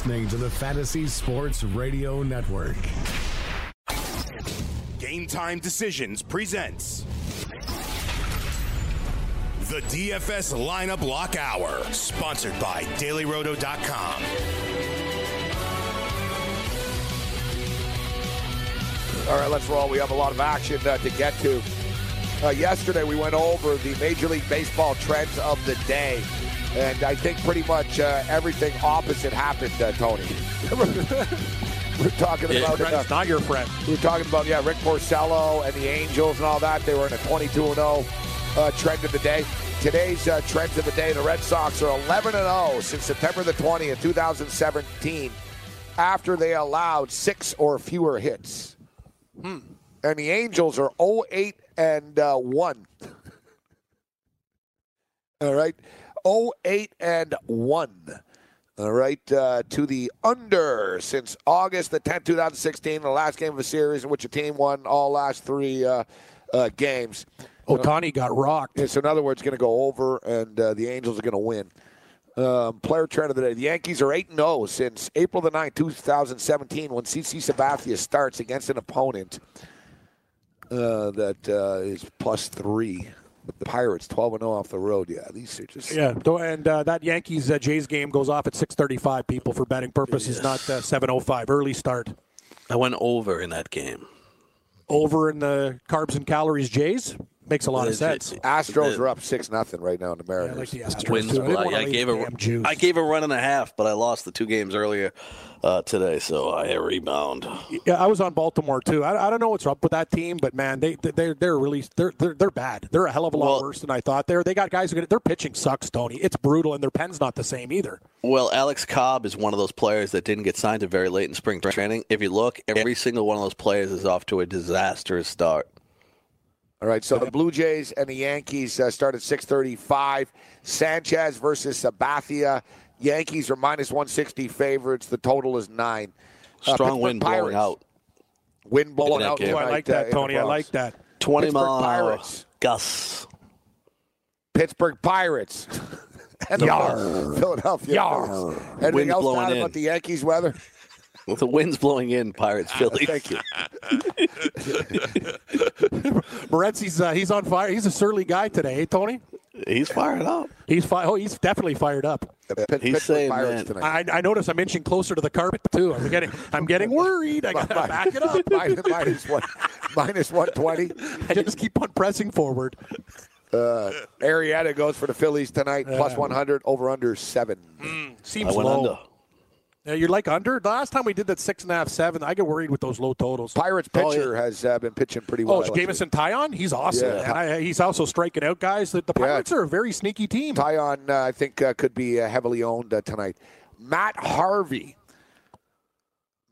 You're listening to the Fantasy Sports Radio Network. Game Time Decisions presents the DFS Lineup Lock Hour, sponsored by DailyRoto.com. All right, let's roll. We have a lot of action uh, to get to. Uh, yesterday, we went over the Major League Baseball trends of the day. And I think pretty much uh, everything opposite happened, uh, Tony. we're talking Yeah, about friend's not your friend. We're talking about yeah, Rick Porcello and the Angels and all that. They were in a 22 0 uh, trend of the day. Today's uh, trends of the day: the Red Sox are 11 and 0 since September the 20th, 2017, after they allowed six or fewer hits. And the Angels are 08 and uh, 1. All right. 08 and 1. All right. Uh, to the under since August the 10th, 2016, the last game of a series in which a team won all last three uh, uh, games. Ohtani got rocked. Yeah, so in other words, going to go over, and uh, the Angels are going to win. Um, player trend of the day: the Yankees are 8 0 since April the 9th, 2017, when CC Sabathia starts against an opponent uh, that uh, is plus three. The Pirates 12 and 0 off the road. Yeah, these are just Yeah, and uh, that Yankees uh, Jays game goes off at 6:35. People for betting purposes, not uh, 7:05. Early start. I went over in that game. Over in the carbs and calories Jays makes a lot of sense. Astros are up six nothing right now in the Mariners. like the Astros. Wins. I I, wanna I leave gave the a damn juice. I gave a run and a half, but I lost the two games earlier uh, today, so I rebound. Yeah, I was on Baltimore too. I, I don't know what's up with that team, but man, they they they're really they're they're, they're bad. They're a hell of a lot Well- worse than I thought. They're they got guys who get, their pitching sucks, Tony. It's brutal, and their pen's not the same either. Well, Alex Cobb is one of those players that didn't get signed to very late in spring training. If you look, every single one of those players is off to a disastrous start. All right, so the Blue Jays and the Yankees uh, start at 635. Sanchez versus Sabathia. Yankees are minus 160 favorites. The total is nine. Uh, Strong Pittsburgh wind blowing out. Wind blowing out. game. I like uh, that, in the Tony. I like that. 20 Pittsburgh mile Pirates. Gus. Pittsburgh Pirates. and the Philadelphia. Yar. Phillies. Anything Wind's else blowing down in. about the Yankees weather? The winds blowing in, Pirates, Philly. Thank you. Moretzi's uh, he's on fire. He's a surly guy today, hey, Tony. He's fired up. He's fi- Oh, he's definitely fired up. Pitt- He's saying, Pirates man, tonight. I, I notice I'm inching closer to the carpet too. I'm getting I'm getting worried. I gotta back it up. minus, minus one, minus 120. I just keep on pressing forward. Uh, Arrieta goes for the Phillies tonight, plus 100, over under seven. Seems I went low. under. Yeah, you're like under. The last time we did that six and a half, seven, I get worried with those low totals. Pirates pitcher has uh, been pitching pretty well. Oh, it's Jameson Taillon. He's awesome. Yeah. And I, he's also striking out guys. The, the Yeah. Pirates are a very sneaky team. Tyon, uh, I think, uh, could be uh, heavily owned uh, tonight. Matt Harvey.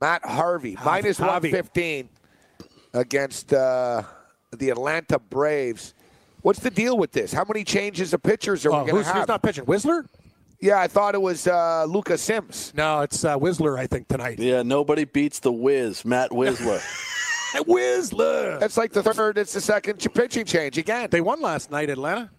Matt Harvey, minus Harvey. 115 against uh, the Atlanta Braves. What's the deal with this? How many changes of pitchers are Oh, we going to have? who's not pitching? Whistler? Yeah, I thought it was uh, Lucas Sims. No, it's uh, Whistler. I think tonight. Yeah, nobody beats the Wiz, Matt Whistler. Whistler. That's like the third, it's the second pitching change again. They won last night, Atlanta.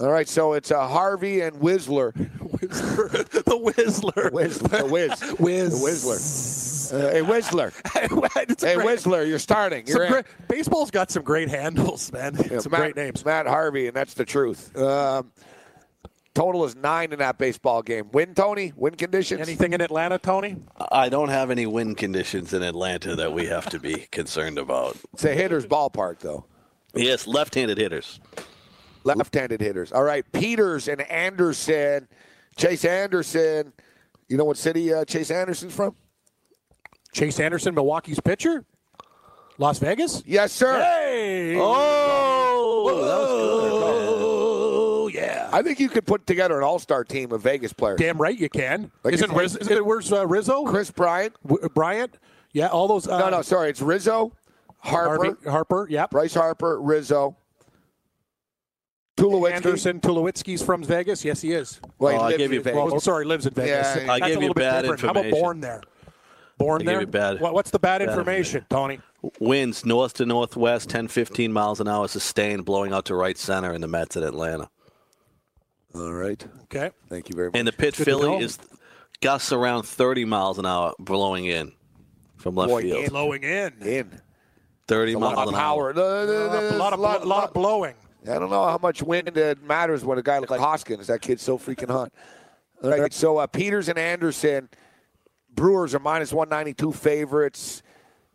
All right, so it's uh, Harvey and Whistler. Whistler. the Whistler. Whistler. The Whiz. Whiz. The Whistler. Uh, hey, Whistler. A Hey, great- Whistler, you're starting. You're in. great- baseball's got some great handles, man. Yeah, some Matt, great names. Matt Harvey, and that's the truth. Um, total is nine in that baseball game. Win, Tony? Win conditions? Anything in Atlanta, Tony? I don't have any win conditions in Atlanta that we have to be concerned about. It's a hitter's ballpark, though. Yes, left-handed hitters. Left-handed hitters. All right, Peters and Anderson. Chase Anderson. You know what city uh, Chase Anderson's from? Chase Anderson, Milwaukee's pitcher? Las Vegas? Yes, sir. Hey! Oh, that I think you could put together an all-star team of Vegas players. Damn right you can. Like Isn't Riz, is it, where's uh, Rizzo? Kris Bryant. W- Bryant? Yeah, all those. Uh, No, no, sorry, it's Rizzo, Harper, Harvey- Harper, yep. Bryce Harper, Rizzo, Tulowitzki. Anderson Tulowitzki's from Vegas. Yes, he is. Well, Oh, I gave in you- Vegas. Well, sorry, lives in Vegas. Yeah, That's gave you little bit bad different. How about information. born there? Born I gave there. you bad- What- what's the bad, bad information, Tony? Winds north to northwest, 10, 15 miles an hour, sustained, blowing out to right center in the Mets at Atlanta. All right. Okay. Thank you very much. And the pit Good Philly is gusts around 30 miles an hour, blowing in from left Blowing field. in. Blowing in. in. 30 A miles lot an of power. hour. No, no, no, A lot, of, lot- lot of blowing. I don't know how much wind it matters when a guy like Hoskins. That kid's so freaking hot. All right. So uh, Peters and Anderson, Brewers are minus 192 favorites.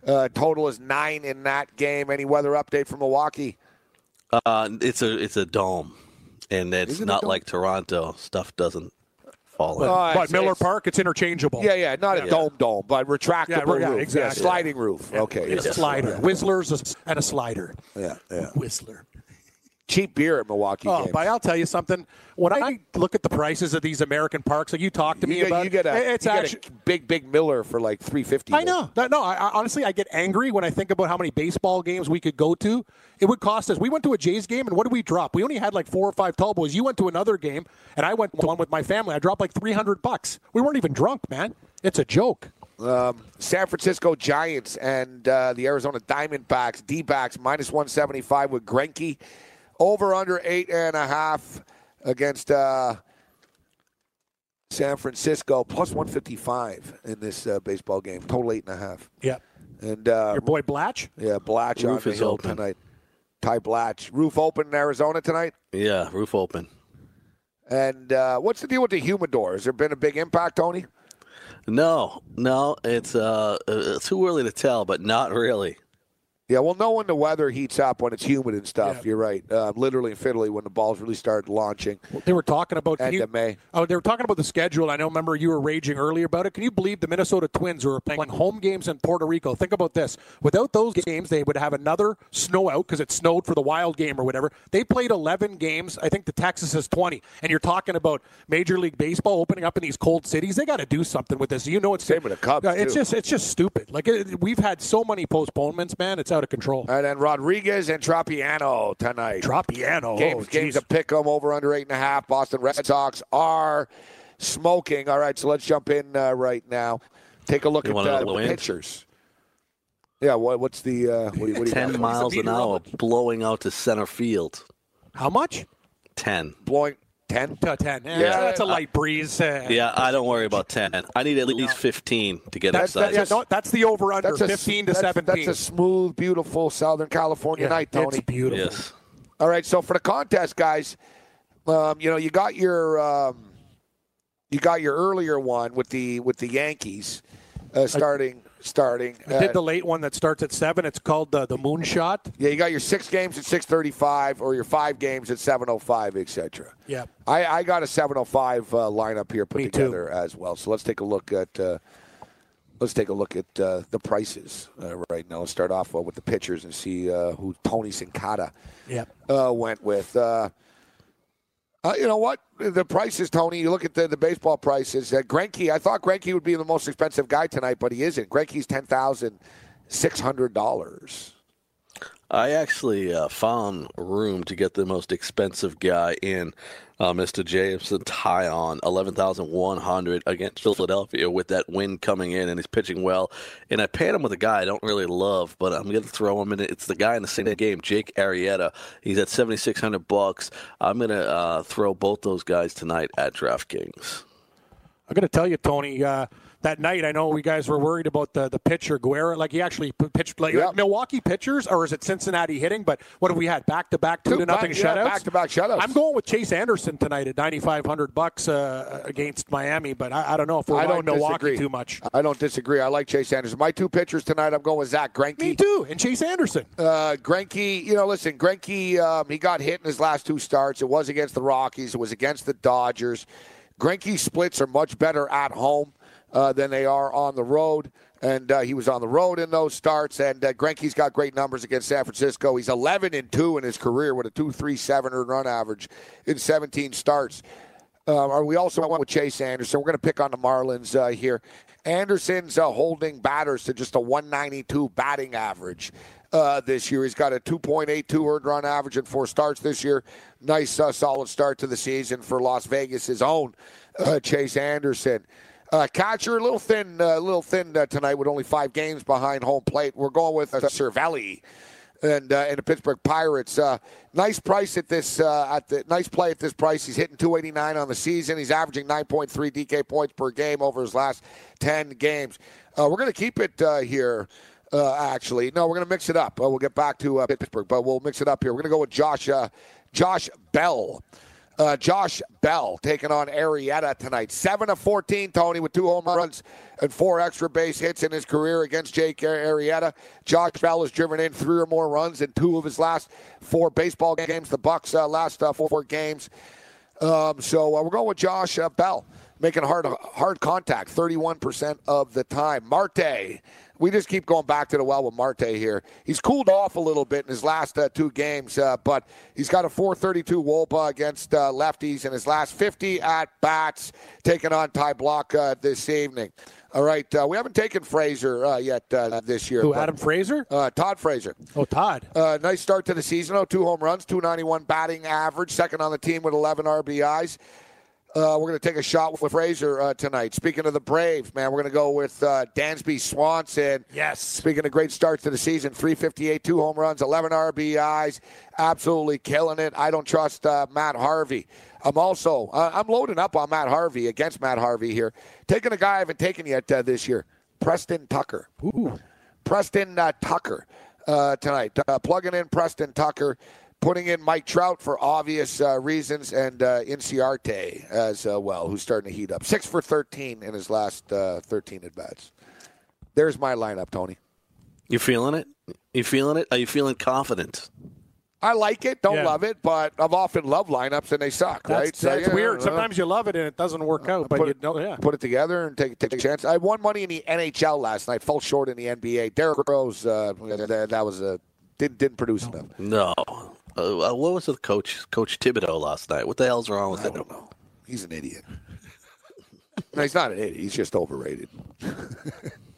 Uh, total is nine in that game. Any weather update from Milwaukee? Uh, it's a it's a dome, and it's Is it a not dome? like Toronto. Stuff doesn't fall in. Oh, But Miller Park, it's interchangeable. Yeah, yeah, not a Yeah. dome dome, but retractable Yeah, yeah, roof. exactly. Yeah, sliding roof. Okay. It's yeah. a slider. Whistler's a, and a slider. Yeah, yeah. Whistler. Cheap beer at Milwaukee Oh, games. but I'll tell you something. When I look at the prices of these American parks, like you talked to me you about, you get a, it, it's actually. a big, big Miller for like three fifty. I know. No, no I, I, honestly, I get angry when I think about how many baseball games we could go to. It would cost us. We went to a Jays game, and what did we drop? We only had like four or five tall boys. You went to another game, and I went to one with my family. I dropped like three hundred bucks. We weren't even drunk, man. It's a joke. San Francisco Giants and uh, the Arizona Diamondbacks, D backs minus 175 with Greinke. Over under eight and a half against uh, San Francisco, plus 155 in this uh, baseball game. Total eight and a half. Yeah. And uh, Your boy Blach. yeah, Blatch on Roof the is hill open. tonight. Ty Blach. Roof open in Arizona tonight. Yeah, roof open. And uh, what's the deal with the humidor? Has there been a big impact, Tony? No, no, it's uh, uh, too early to tell, but not really. Yeah, well, no when the weather heats up when it's humid and stuff. Yeah. You're right. Uh, literally and fiddly when the balls really start launching. They were talking about. End you- of May. Oh, they were talking about the schedule. I know. Remember, you were raging earlier about it. Can you believe the Minnesota Twins were playing home games in Puerto Rico? Think about this. Without those games, they would have another snow out because it snowed for the Wild game or whatever. They played 11 games. I think the Texas is 20. And you're talking about Major League Baseball opening up in these cold cities. They got to do something with this. You know, it's Same with the Cubs, It's just it's just stupid. Like it, we've had so many postponements, man. It's out of control. And then Rodriguez and Tropeano tonight. Tropeano. games, oh, games geez. to pick them over under eight and a half. Boston Red Sox are smoking. All right, so let's jump in uh, right now. Take a look You at wanna uh, the the wind? pitchers. Yeah, what, what's the uh, what, what do you 10 miles an hour, blowing out to center field. How much? 10. blowing ten? To 10. Yeah, Yeah, that's a light breeze. Uh, Yeah, I don't worry about 10. I need at least 15 to get That's, excited. yeah, no, that's the over under, That's a 15 to that's, 17. That's a smooth, beautiful Southern California Yeah, night, Tony. It's beautiful. yes. All right, so for the contest, guys, um, you know you got your um, you got your earlier one with the with the Yankees uh, starting starting. I uh, did the late one that starts at 7. It's called the, the Moonshot. yeah, you got your six games at six thirty five or your five games at seven oh five, etc. Yeah. I, I got a seven oh five uh, lineup here put Me too. together as well. So let's take a look at. Uh, Let's take a look at uh, the prices uh, right now. Let's start off uh, with the pitchers and see uh, who Tony Sincata Yeah. uh, went with. Uh, you know what? The prices, Tony. You look at the, the baseball prices. Uh, Greinke, I thought Greinke would be the most expensive guy tonight, but he isn't. Greinke's ten thousand six hundred dollars. I actually uh, found room to get the most expensive guy in, uh, Mr. Jameson Taillon, eleven thousand one hundred against Philadelphia with that wind coming in, and he's pitching well. And I paired him with a guy I don't really love, but I'm going to throw him in. It's the guy in the same game, Jake Arrieta. He's at seventy six hundred bucks. I'm going to uh, throw both those guys tonight at DraftKings. I'm going to tell you, Tony, uh, that night, I know we guys were worried about the, the pitcher, Guerra. Like, he actually pitched, like, Yeah. Milwaukee pitchers, or is it Cincinnati hitting? But what have we had? Back to back, two to nothing back- yeah, shutouts? back-to-back shutouts. I'm going with Chase Anderson tonight at 9500 bucks uh, against Miami, but I, I don't know if we're I don't Milwaukee disagree. too much. I don't disagree. I like Chase Anderson. My two pitchers tonight. I'm going with Zach Greinke. Me too, and Chase Anderson. Uh, Greinke, you know, listen, Greinke, um, he got hit in his last two starts. It was against the Rockies. It was against the Dodgers. Greinke splits are much better at home uh, than they are on the road. And uh, he was on the road in those starts. And uh, Greinke's got great numbers against San Francisco. He's 11 and two in his career with a 2.37 earned run average in 17 starts. Uh, we also went with Chase Anderson. We're going to pick on the Marlins uh, here. Anderson's uh, holding batters to just a 192 batting average uh, this year. He's got a 2.82 earned run average in four starts this year. Nice, uh, solid start to the season for Las Vegas, own uh, Chase Anderson. Uh, catcher, a little thin, a little thin tonight with only five games behind home plate. We're going with uh, Cervelli and uh, and the Pittsburgh Pirates. Uh, nice price at this uh, at the nice play at this price. He's hitting 289 on the season. He's averaging 9.3 DK points per game over his last 10 games. Uh, we're going to keep it uh, here. Uh, actually, no, we're going to mix it up. we'll get back to Pittsburgh, but we'll mix it up here. We're going to go with Josh Josh Bell. Uh, Josh Bell taking on Arrieta tonight. 7 of 14, Tony, with two home runs and four extra base hits in his career against Jake Arrieta. Josh Bell has driven in three or more runs in two of his last four baseball games. The Bucks uh, last uh, four games. Um, so uh, we're going with Josh uh, Bell making hard hard contact 31% of the time. Marte we just keep going back to the well with Marte here. He's cooled off a little bit in his last uh, two games, uh, but he's got a 432 wOBA against uh, lefties in his last 50 at bats, taking on Ty Block uh, this evening. All right, uh, we haven't taken Frazier uh, yet this year. Who, Adam Frazier? Todd Frazier. Oh, Todd. nice start to the season. Oh, two home runs, 291 batting average, second on the team with 11 RBIs. Uh, we're going to take a shot with Frazier uh, tonight. Speaking of the Braves, man, we're going to go with uh, Dansby Swanson. Yes. Speaking of great starts to the season, 358, two home runs, 11 RBIs, absolutely killing it. I don't trust uh, Matt Harvey. I'm also uh, I'm loading up on Matt Harvey against Matt Harvey here, taking a guy I haven't taken yet uh, this year, Preston Tucker. Ooh. Preston Tucker tonight, plugging in Preston Tucker putting in Mike Trout for obvious uh, reasons, and uh, Inciarte as uh, well, who's starting to heat up. Six for 13 in his last uh, 13 at bats. There's my lineup, Tony. You feeling it? You feeling it? Are you feeling confident? I like it, don't yeah. love it, but I've often loved lineups and they suck, that's, right? So, yeah, weird. Sometimes you love it and it doesn't work out, but put, you know, yeah. Put it together and take take a chance. I won money in the NHL last night, fell short in the NBA. Derrick Rose, uh, that was a didn't didn't produce enough. No, uh, uh, what was with Coach Coach Thibodeau last night? What the hell's wrong with I him? I don't know. He's an idiot. no, he's not an idiot. He's just overrated.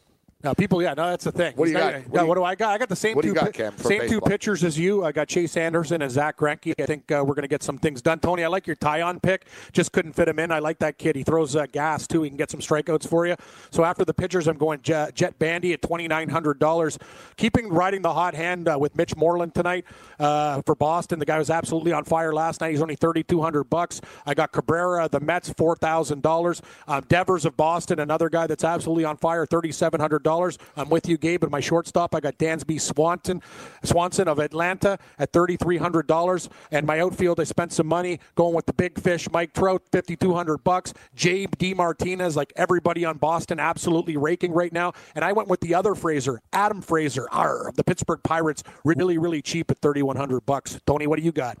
Now, people, yeah, no, that's the thing. What do you got? What, do, you, what do I got? I got the same two, got, Cam, same baseball? two pitchers as you. I got Chase Anderson and Zach Greinke. I think uh, we're going to get some things done. Tony, I like your Taillon pick. Just couldn't fit him in. I like that kid. He throws uh, gas too. He can get some strikeouts for you. So after the pitchers, I'm going Jet, Jett Bandy at twenty nine hundred dollars. Keeping riding the hot hand uh, with Mitch Moreland tonight uh, for Boston. The guy was absolutely on fire last night. He's only thirty two hundred bucks. I got Cabrera, the Mets, four thousand dollars. Um, Devers of Boston, another guy that's absolutely on fire, thirty seven hundred dollars. I'm with you Gabe. And my shortstop, I got Dansby Swanson, Swanson of Atlanta at $3,300. And my outfield, I spent some money going with the big fish, Mike Trout, 5200 bucks. J.D. Martinez, like everybody on Boston, absolutely raking right now. And I went with the other Frazier, Adam Frazier, R, of the Pittsburgh Pirates, really, really cheap at 3100 bucks. Tony, what do you got?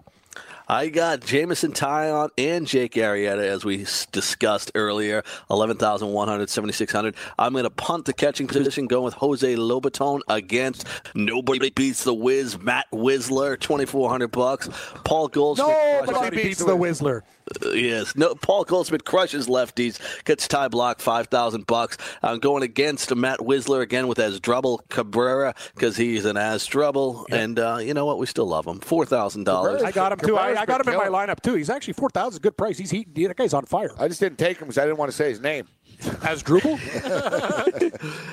I got Jameson Taillon and Jake Arrieta, as we discussed earlier, 11,100, 7,600. I'm going to punt the catching position, going with Jose Lobaton against nobody beats the Wiz, Matt Wisler, 2,400 bucks. Paul Goldschmidt. Nobody beats the Wisler. Uh, yes, no. Paul Goldschmidt crushes lefties, gets Ty block five thousand bucks. I'm going against Matt Wisler again with Asdrubal Cabrera because he's an Asdrubal, yep. and uh, you know what? We still love him. Four thousand dollars. I got him too. I, I, got him in my lineup too. He's actually four thousand. Good price. He's he, that guy's on fire. I just didn't take him because I didn't want to say his name. Asdrubal?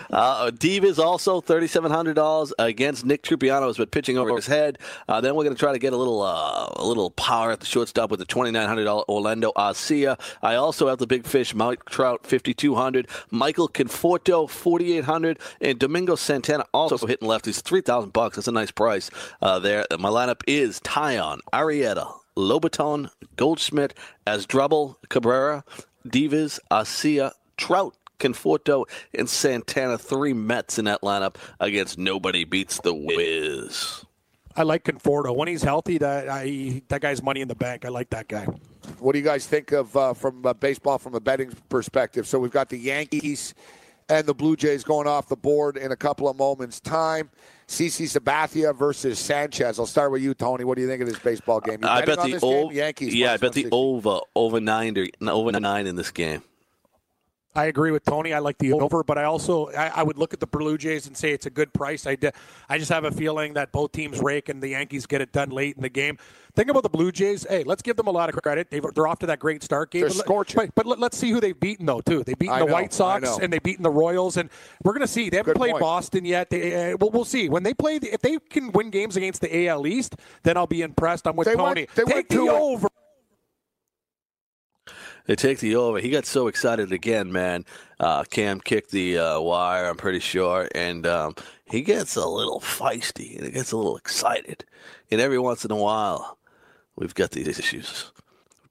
uh, Diva's also $3,700 against Nick Tropeano, who's been pitching over his head. Uh, then we're going to try to get a little uh, a little power at the shortstop with the $2,900 Orlando Arcia. I also have the big fish, Mike Trout, 5200 Michael Conforto, 4800 and Domingo Santana also hitting lefties, 3000 bucks. That's a nice price uh, there. My lineup is Taillon, Arrieta, Lobaton, Goldschmidt, Asdrubal, Cabrera, Devers, Arcia, Trout, Conforto, and Santana. Three Mets in that lineup against nobody beats the Wiz. I like Conforto when he's healthy. That I, that guy's money in the bank. I like that guy. What do you guys think of uh, from uh, baseball from a betting perspective? So we've got the Yankees and the Blue Jays going off the board in a couple of moments' time. CC Sabathia versus Sanchez. I'll start with you, Tony. What do you think of this baseball game? You I bet betting the on this game? over. Yankees. Yeah, I bet the over over nine or, over nine in this game. I agree with Tony. I like the over, but I also I, I would look at the Blue Jays and say it's a good price. I, de- I just have a feeling that both teams rake and the Yankees get it done late in the game. Think about the Blue Jays. Hey, let's give them a lot of credit. They've, they're off to that great start game. They're but, scorching. But, let, us see who they've beaten though too. They've beaten I the know, White Sox and they've beaten the Royals, and we're going to see. They haven't Good played point. Boston yet. They, uh, well, we'll see when they play. The, if they can win games against the AL East, then I'll be impressed. I'm with They Tony. went- they Take went the over. They take the over. He got so excited again, man. Uh, Cam kicked the uh, wire, I'm pretty sure, and um, he gets a little feisty and he gets a little excited. And every once in a while, we've got these issues.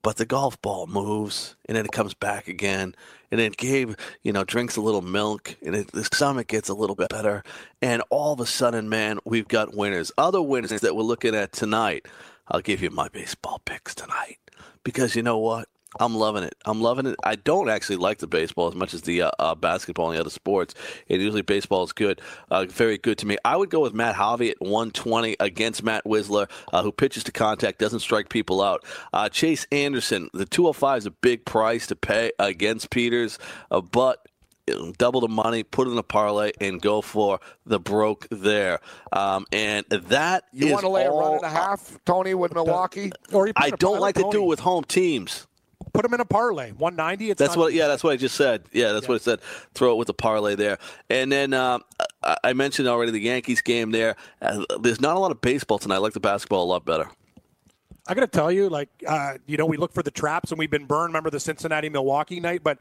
But the golf ball moves, and then it comes back again. And then Gabe, you know, drinks a little milk, and it, the stomach gets a little bit better. And all of a sudden, man, we've got winners. Other winners that we're looking at tonight. I'll give you my baseball picks tonight because you know what? I'm loving it. I'm loving it. I don't actually like the baseball as much as the uh, uh, basketball and the other sports. And usually baseball is good, uh, very good to me. I would go with Matt Harvey at 120 against Matt Wisler, uh, who pitches to contact, doesn't strike people out. Uh, Chase Anderson, the 205 is a big price to pay against Peters, uh, but double the money, put it in a parlay, and go for the broke there. Um, and that You is want to lay a run and a half, Tony, with Milwaukee? Or you put don't like to do it with home teams. Put them in a parlay. 190. That's what. Yeah, that's what I just said. Yeah, that's what I said. Throw it with the parlay there, and then um, I, I mentioned already the Yankees game there. Uh, there's not a lot of baseball tonight. I like the basketball a lot better. I got to tell you, like, uh, you know, we look for the traps and we've been burned. Remember the Cincinnati Milwaukee night? But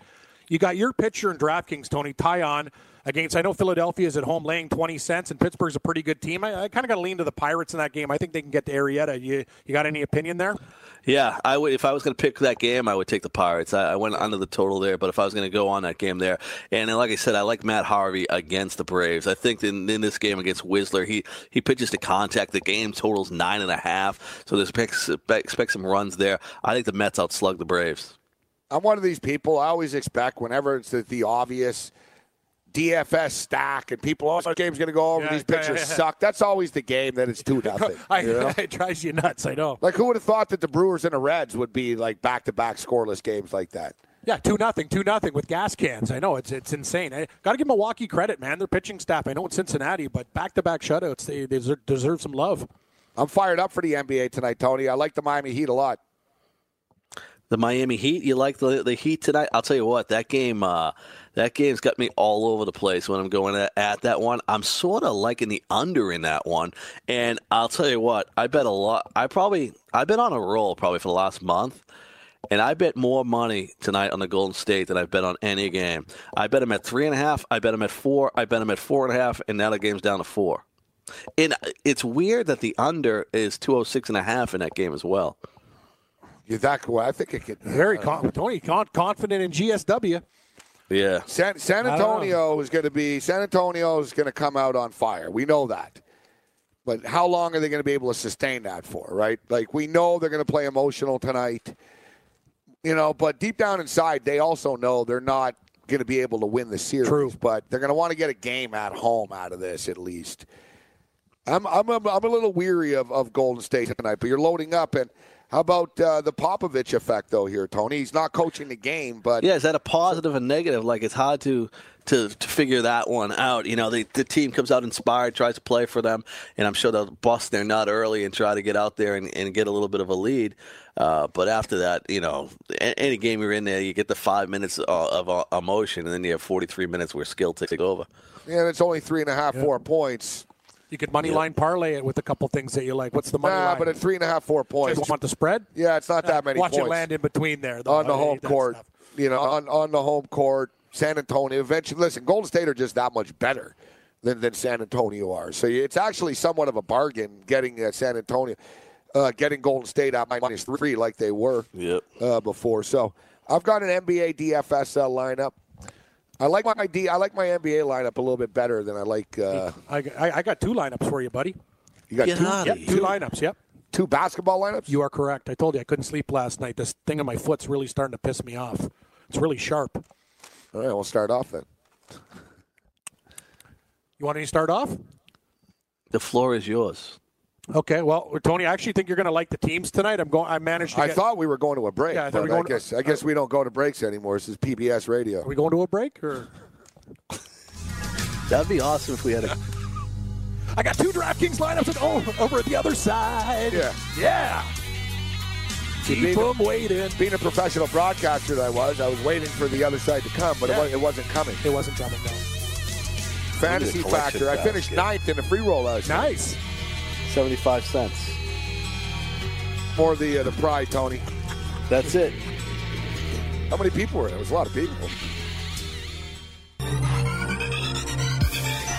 you got your pitcher in DraftKings, Tony tie on against, I know Philadelphia is at home laying 20 cents and Pittsburgh's a pretty good team. I, I kind of got to lean to the Pirates in that game. I think they can get to Arrieta. You, you got any opinion there? Yeah, I would. If I was going to pick that game, I would take the Pirates. I, I went under the total there, but if I was going to go on that game there, and like I said, I like Matt Harvey against the Braves. I think in, in this game against Whistler, he he pitches to contact. The game totals nine and a half, so there's expect, expect some runs there. I think the Mets outslug the Braves. I'm one of these people. I always expect whenever it's the, the obvious DFS stack and people, oh, this game's going to go over. Yeah, these yeah, pitchers yeah. suck. That's always the game that it's two nothing. I, you know? it drives you nuts. I know. Like who would have thought that the Brewers and the Reds would be like back to back scoreless games like that? Yeah, two nothing, two nothing with gas cans. I know it's it's insane. I got to give Milwaukee credit, man. Their pitching staff. I know it's Cincinnati, but back to back shutouts. They, they deserve, deserve some love. I'm fired up for the NBA tonight, Tony. I like the Miami Heat a lot. The Miami Heat, you like the the Heat tonight? I'll tell you what, that game, uh, that game's got me all over the place when I'm going at, at that one. I'm sort of liking the under in that one, and I'll tell you what, I bet a lot. I probably, I've been on a roll probably for the last month, and I bet more money tonight on the Golden State than I've bet on any game. I bet them at three and a half. I bet them at four. I bet them at four and a half, and now the game's down to four. And it's weird that the under is 206 and a half in that game as well. You that well, I think it could. Very uh, con- Tony con- confident in GSW. Yeah. San, San I don't know. Antonio is going to be San Antonio is going to come out on fire. We know that. But how long are they going to be able to sustain that for, right? Like we know they're going to play emotional tonight. You know, but deep down inside they also know they're not going to be able to win the series, True. but they're going to want to get a game at home out of this at least. I'm I'm I'm a little weary of, of Golden State tonight, but you're loading up and how about uh, the Popovich effect though here, Tony? He's not coaching the game, but Yeah, is that a positive and negative? Like it's hard to to, to figure that one out. You know, the, the team comes out inspired, tries to play for them, and I'm sure they'll bust their nut early and try to get out there and, and get a little bit of a lead. Uh, but after that, you know, any game you're in there, you get the five minutes of, of uh, emotion, and then you have 43 minutes where skill takes over. yeah, it's only three and a half, four points. You could money line parlay it with a couple things that you like. What's the money Nah, line? but at three and a half, four points. Just want the spread? Yeah, it's not that many Watch points it land in between there. though. on the I home court. stuff. You know, on, on the home court, San Antonio. Eventually, listen, Golden State are just that much better than, than San Antonio are. So it's actually somewhat of a bargain getting uh, San Antonio, uh, getting Golden State at minus three like they were Yep. uh, before. So I've got an NBA DFS uh, lineup. I like my D. I like my NBA lineup a little bit better than I like. Uh, I, I, I got two lineups for you, buddy. you got Get two. Yep, of two lineups. Yep. two basketball lineups? You are correct. I told you I couldn't sleep last night. This thing on my foot's really starting to piss me off. It's really sharp. All right, we'll start off then. You want me to start off? The floor is yours. Okay. Well, Tony, I actually think you're going to like the teams tonight. I'm going. I managed to. I get, thought we were going to a break, Yeah, I we were I going to- guess I guess we don't go to breaks anymore. This is PBS Radio. Are we going to a break or? That'd be awesome if we had a. I got two DraftKings lineups and oh, over at the other side. Yeah. Yeah. Keep being- them waiting. Being a professional broadcaster that I was, I was waiting for the other side to come, but Yeah. it, was, it wasn't coming. It wasn't coming down. Fantasy factor. I finished basket. ninth in the free roll last year. Nice. 75 cents. For the uh, the pride, Tony. That's it. How many people were there? It was a lot of people.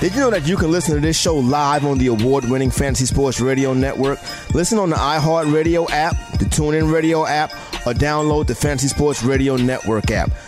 Did you know that you can listen to this show live on the award winning Fantasy Sports Radio Network? Listen on the iHeartRadio app, the TuneIn Radio app, or download the Fantasy Sports Radio Network app.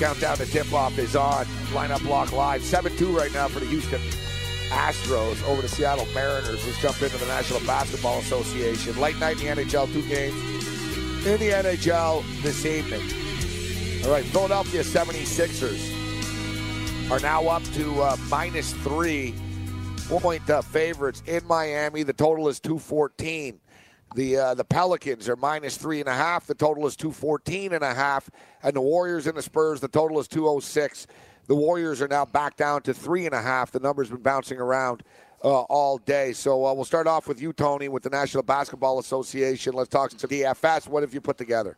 Countdown to tip off is on. Lineup block live. 7 2 right now for the Houston Astros over the Seattle Mariners. Let's jump into the National Basketball Association. Late night in the NHL, two games in the NHL this evening. All right, Philadelphia 76ers are now up to uh, minus three point uh, favorites in Miami. The total is 214. The uh, the Pelicans are minus three and a half. The total is 214 and a half. And the Warriors and the Spurs, the total is 206. The Warriors are now back down to three and a half. The number's been bouncing around uh, all day. So uh, we'll start off with you, Tony, with the National Basketball Association. Let's talk to DFS. What have you put together?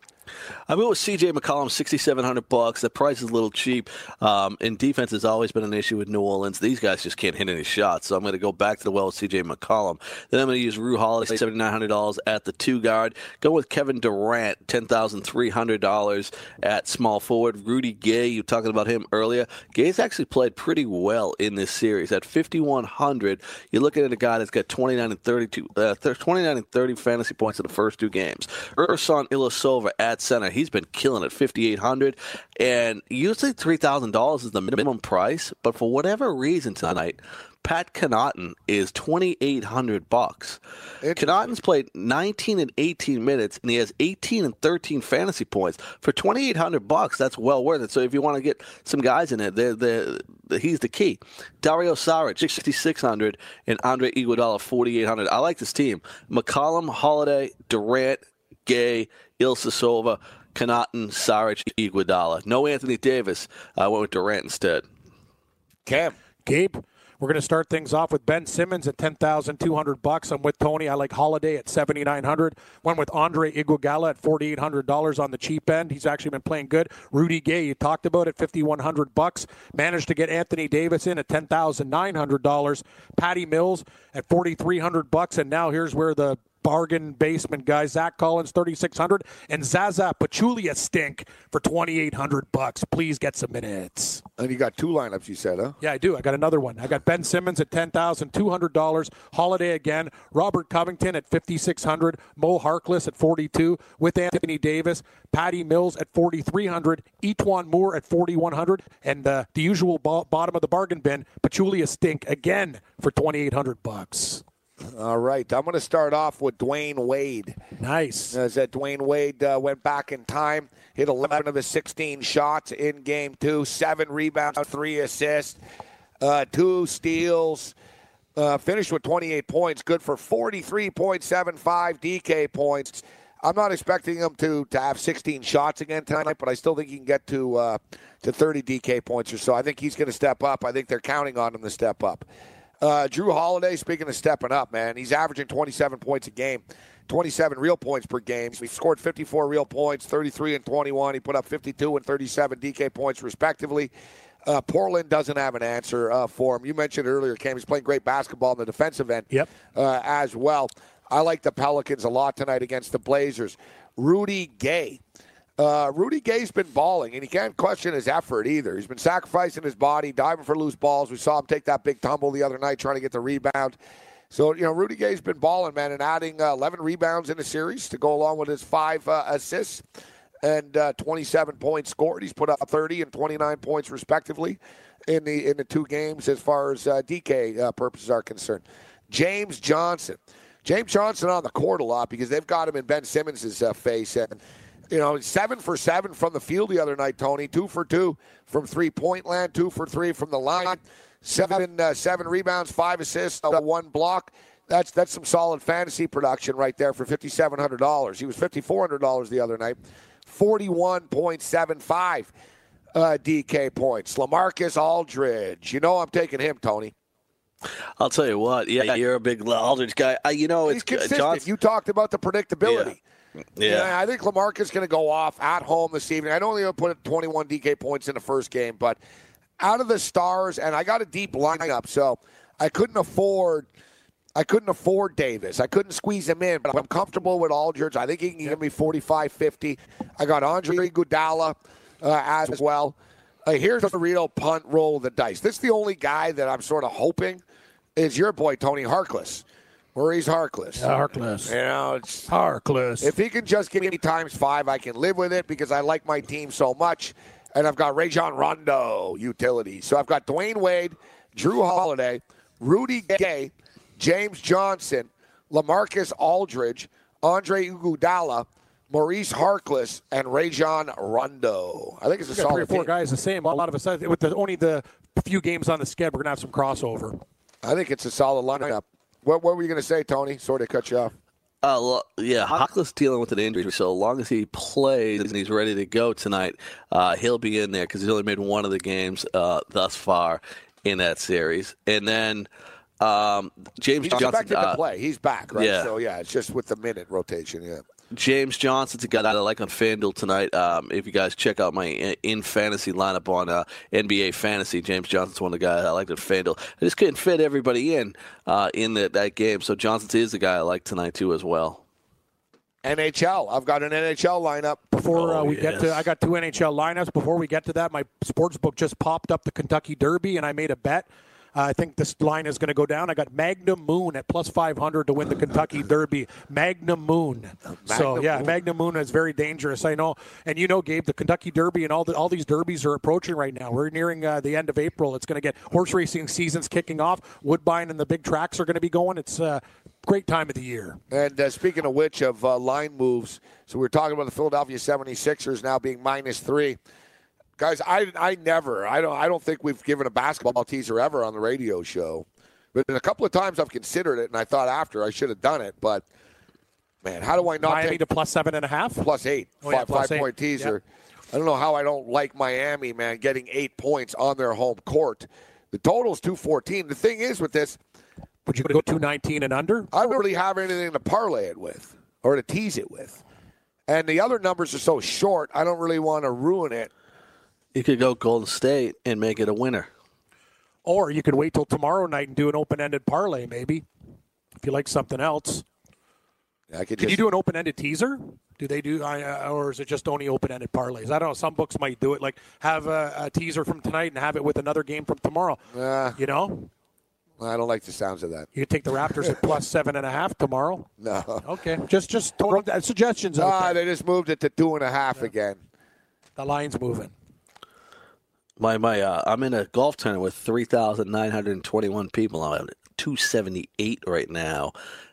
I went with C.J. McCollum, sixty-seven hundred bucks. The price is a little cheap, um, and defense has always been an issue with New Orleans. These guys just can't hit any shots, so I'm going to go back to the well with C.J. McCollum. Then I'm going to use Jrue Holiday, seventy-nine hundred dollars at the two guard. Go with Kevin Durant, ten thousand three hundred dollars at small forward. Rudy Gay, you were talking about him earlier. Gay's actually played pretty well in this series at fifty-one hundred. You're looking at a guy that's got twenty-nine and thirty-two, uh, twenty-nine and thirty fantasy points in the first two games. Ersan Ilyasova at center. He's been killing it, 5800 And usually $3,000 is the minimum price, but for whatever reason tonight, Pat Connaughton is 2800 bucks. Connaughton's played 19 and 18 minutes, and he has 18 and 13 fantasy points. For 2800 bucks, that's well worth it. So if you want to get some guys in it, they're, they're, he's the key. Dario Saric, 6600 and Andre Iguodala, 4800 I like this team. McCollum, Holiday, Durant, Gay, Ilyasova, Connaughton, Saric, Iguodala. No Anthony Davis. I went with Durant instead. Cam. Gabe, we're going to start things off with Ben Simmons at ten thousand two hundred bucks. I'm with Tony. I like Holiday at seventy nine hundred. One with Andre Iguodala at forty eight hundred dollars on the cheap end. He's actually been playing good. Rudy Gay, you talked about it, fifty one hundred bucks. Managed to get Anthony Davis in at ten thousand nine hundred dollars. Patty Mills at forty three hundred bucks. And now here's where the bargain basement guy Zach Collins 3600 and Zaza Pachulia stink for 2800 bucks. Please get some minutes. And you got two lineups, you said, huh? Yeah, I do. I got another one. I got Ben Simmons at ten thousand two hundred dollars. Holiday again. Robert Covington at fifty six hundred. Mo Harkless at forty two. With Anthony Davis. Patty Mills at forty three hundred. E'Twaun Moore at forty one hundred. And uh, the usual bo- bottom of the bargain bin. Pachulia stink again for twenty eight hundred bucks. All right. I'm going to start off with Dwyane Wade. Nice. As that Dwyane Wade uh, went back in time, hit 11 of his 16 shots in game two, seven rebounds, three assists, uh, two steals, uh, finished with 28 points, good for 43.75 DK points. I'm not expecting him to, to have 16 shots again tonight, but I still think he can get to uh, to 30 DK points or so. I think he's going to step up. I think they're counting on him to step up. Uh, Jrue Holiday, speaking of stepping up, man, he's averaging 27 points a game. 27 real points per game. He scored 54 real points, 33 and 21. He put up 52 and 37 DK points, respectively. Uh, Portland doesn't have an answer uh, for him. You mentioned earlier, Cam, he's playing great basketball in the defensive end Yep. uh, as well. I like the Pelicans a lot tonight against the Blazers. Rudy Gay. Uh, Rudy Gay's been balling, and you can't question his effort either. He's been sacrificing his body, diving for loose balls. We saw him take that big tumble the other night trying to get the rebound. So, you know, Rudy Gay's been balling, man, and adding uh, 11 rebounds in the series to go along with his five uh, assists and uh, 27 points scored. He's put up 30 and 29 points respectively in the in the two games as far as uh, DK uh, purposes are concerned. James Johnson, James Johnson on the court a lot because they've got him in Ben Simmons' face and. You know, seven for seven from the field the other night, Tony. Two for two from three point land, two for three from the line. Seven uh, seven rebounds, five assists, uh, one block. That's that's some solid fantasy production right there for fifty seven hundred dollars. He was fifty four hundred dollars the other night. Forty one point seven five uh, DK points. Lamarcus Aldridge. You know I'm taking him, Tony. I'll tell you what. Yeah, you're a big Aldridge guy. I, you know, He's it's consistent. Johnson. You talked about the predictability. Yeah. I think Lamarcus going to go off at home this evening. I know he put 21 DK points in the first game, but out of the stars, and I got a deep lineup, so I couldn't afford. I couldn't afford Davis. I couldn't squeeze him in, but I'm comfortable with Aldridge. I think he can give me 45 50. I got Andre Iguodala uh, as well. Uh, here's the real punt roll the dice. This is the only guy that I'm sort of hoping is your boy, Tony Harkless. Maurice Harkless. Harkless. You know, it's Harkless. if he can just give me times five, I can live with it because I like my team so much. And I've got Rajon Rondo utility. So I've got Dwyane Wade, Jrue Holiday, Rudy Gay, James Johnson, Lamarcus Aldridge, Andre Iguodala, Maurice Harkless, and Rajon Rondo. I think it's a got three or four team. guys the same. A lot of us uh, with the, only the few games on the schedule, we're gonna have some crossover. I think it's a solid lineup. What, what were you going to say, Tony? Sorry to cut you off. Uh, lo- yeah, Harkless dealing with an injury, so as long as he plays and he's ready to go tonight, uh, he'll be in there because he's only made one of the games uh, thus far in that series. And then um, James He's Johnson. expected uh, to play. He's back, right? yeah. So, yeah, it's just with the minute rotation, yeah. James Johnson's a guy that I like on FanDuel tonight. Um, if you guys check out my in fantasy lineup on uh, NBA Fantasy, James Johnson's one of the guys I like on FanDuel. I just couldn't fit everybody in uh, in the, that game, so Johnson is the guy I like tonight too as well. NHL. I've got an NHL lineup. Before uh, Oh, we get to. I got two NHL lineups. Before we get to that, my sports book just popped up the Kentucky Derby, and I made a bet. Uh, I think this line is going to go down. I got Magnum Moon at plus 500 to win the Kentucky Derby. Magnum Moon. so, Magnum yeah, Moon. Magnum Moon is very dangerous. I know. And you know, Gabe, the Kentucky Derby and all the, all these derbies are approaching right now. We're nearing uh, the end of April. It's going to get horse racing season's kicking off. Woodbine and the big tracks are going to be going. It's a great time of the year. And uh, speaking of which, of uh, line moves, so we are talking about the Philadelphia 76ers now being minus three. Guys, I, I never, I don't, I don't think we've given a basketball teaser ever on the radio show. But a couple of times I've considered it, and I thought after I should have done it. But man, how do I not Miami take to plus seven and a half. plus eight, Oh, yeah, five, plus eight. point teaser? I don't know how I don't like Miami, man, getting eight points on their home court. The total's two fourteen. The thing is with this, Would you go 219 and under? I don't really have anything to parlay it with or to tease it with. And the other numbers are so short, I don't really want to ruin it. You could go Golden State and make it a winner. Or you could wait till tomorrow night and do an open-ended parlay, maybe, if you like something else. I could Can just, you do an open-ended teaser? Do they do, uh, or is it just only open-ended parlays? I don't know. Some books might do it, like have a, a teaser from tonight and have it with another game from tomorrow. Uh, You know, I don't like the sounds of that. you could take the Raptors at plus seven and a half tomorrow. No. Okay, just just throw suggestions out Ah, there. they just moved it to two and a half again. The line's moving. My my, uh, I'm in a golf tournament with three thousand nine hundred twenty-one people. I'm at two seventy-eight right now,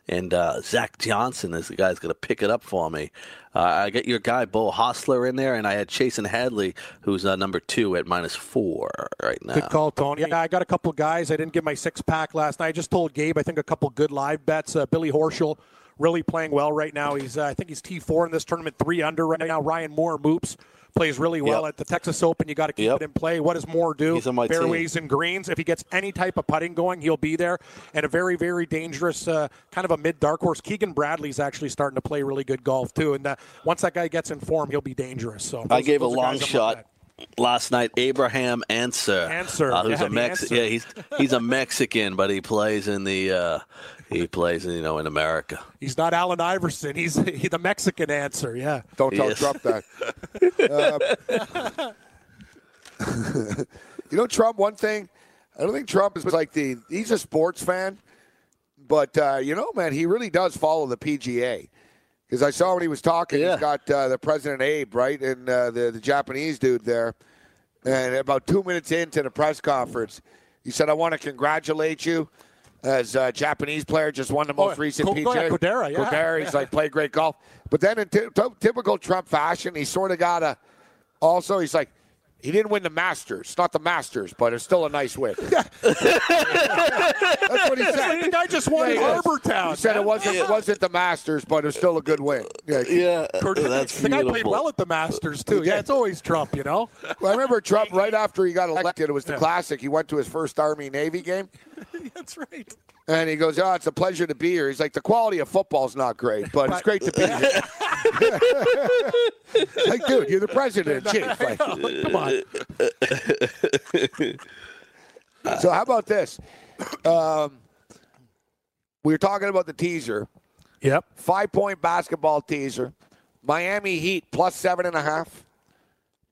and uh, Zach Johnson is the guy that's going to pick it up for me. Uh, I got your guy Beau Hossler in there, and I had Chesson Hadley, who's uh, number two at minus four right now. Good call, Tony. Yeah, I got a couple guys. I didn't get my six pack last night. I just told Gabe I think a couple good live bets. Uh, Billy Horschel really playing well right now. He's uh, I think he's T four in this tournament, three under right now. Ryan Moore moops plays really well Yep. at the Texas Open. You got to keep Yep. it in play. What does Moore do? He's on my team. Fairways and greens. If he gets any type of putting going, he'll be there. And a very, very dangerous, uh, kind of a mid dark horse. Keegan Bradley's actually starting to play really good golf too. And uh, once that guy gets in form, he'll be dangerous. So I gave a long shot last night. Abraham Ancer, Ancer. uh, who's Yeah, a the Mex- yeah, he's he's a Mexican, but he plays in the uh, he plays you know in America. He's not Allen Iverson. He's he, the Mexican answer. Yeah. Don't tell Yes. Trump that. Um, you know, Trump. One thing, I don't think Trump is like the. He's a sports fan, but uh, you know, man, he really does follow the PGA. Because I saw when he was talking, Yeah. he's got uh, the president Abe right, and uh, the the Japanese dude there. And about two minutes into the press conference, he said, "I want to congratulate you." As a Japanese player, just won the most Oh, recent PGA. yeah, Kodaira, yeah. Kodaira, he's like played great golf. But then in t- t- typical Trump fashion, he sort of got a. Also, he's like, he didn't win the Masters, not the Masters, but it's still a nice win. That's what he said. The guy just won Yeah, Harbor Town. He said it wasn't it wasn't the Masters, but it's still a good win. Yeah. Yeah, Kurt- that's the guy played well at the Masters too. Yeah, it's always Trump, you know. Well, I remember Trump right after he got elected. It was the classic. He went to his first Army Navy game, That's right. And he goes, "Oh, it's a pleasure to be here." He's like, "The quality of football's not great, but it's great to be here." like, dude, you're the president chief. Like, Come on. So how about this? Um, we were talking about the teaser, Yep. five point basketball teaser. Miami Heat plus seven and a half.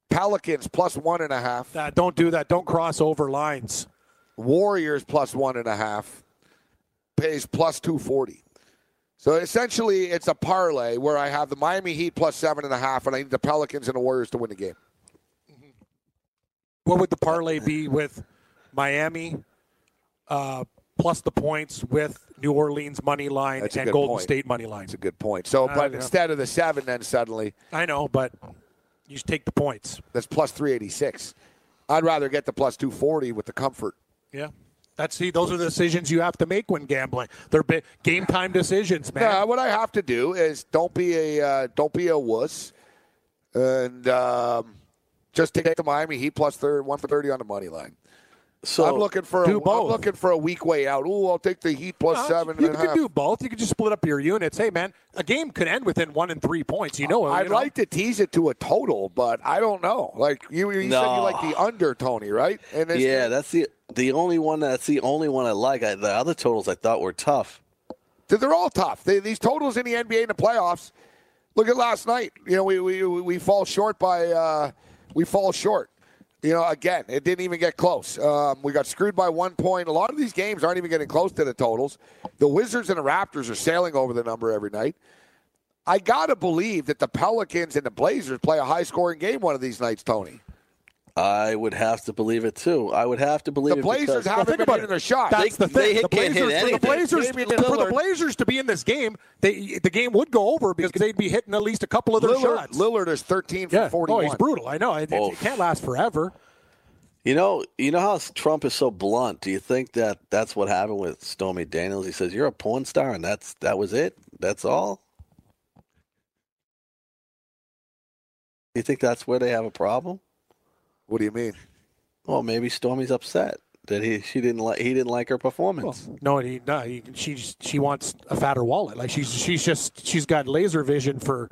Pelicans plus one and a half. Uh, don't do that. Don't cross over lines. Warriors plus one and a half. Pays plus two forty. So essentially, it's a parlay where I have the Miami Heat plus seven and a half, and I need the Pelicans and the Warriors to win the game. What would the parlay be with Miami uh, plus the points with New Orleans money line That's and Golden point. State money line? That's a good point. So, Uh, but yeah. instead of the seven, then suddenly I know, but you just take the points. that's plus three eighty six. I'd rather get the plus two forty with the comfort. Yeah. That's see, those are the decisions you have to make when gambling. They're game time decisions, man. Yeah, what I have to do is don't be a uh, don't be a wuss, and um, just take the Miami Heat plus third one for thirty on the money line. So I'm looking for a, do I'm looking for a weak way out. Ooh, I'll take the Heat plus Uh, seven you and a half. do both. You can just split up your units. Hey, man, a game could end within one and three points. You know, I'd you know? like to tease it to a total, but I don't know. Like you, you said, you like the under, Tony, right? And it's- yeah, that's the the only one. That's the only one I like. I, the other totals I thought were tough. They're all tough. They, these totals in the NBA in the playoffs. Look at last night. You know, we we, we fall short by uh, we fall short. You know, again, it didn't even get close. Um, we got screwed by one point. A lot of these games aren't even getting close to the totals. The Wizards and the Raptors are sailing over the number every night. I gotta believe that the Pelicans and the Blazers play a high scoring game one of these nights, Tony. I would have to believe it too. I would have to believe it. The Blazers because- haven't think been about hitting it. a shot. That's They- the thing. hit- the can't hit Blazers, for the. Blazers, Damian for the Blazers to be in this game, they, the game would go over because they'd be hitting at least a couple of their Lillard, shots. Lillard is 13 for yeah. 41. Oh, he's brutal. I know. It, it- Oh. it can't last forever. You know, you know how Trump is so blunt. Do you think that that's what happened with Stormy Daniels? He says you're a porn star, and that's that was it. That's all. You think that's where they have a problem? What do you mean? Well, maybe Stormy's upset that he she didn't like he didn't like her performance. No, he, no, he, she she wants a fatter wallet. Like she's she's just she's got laser vision for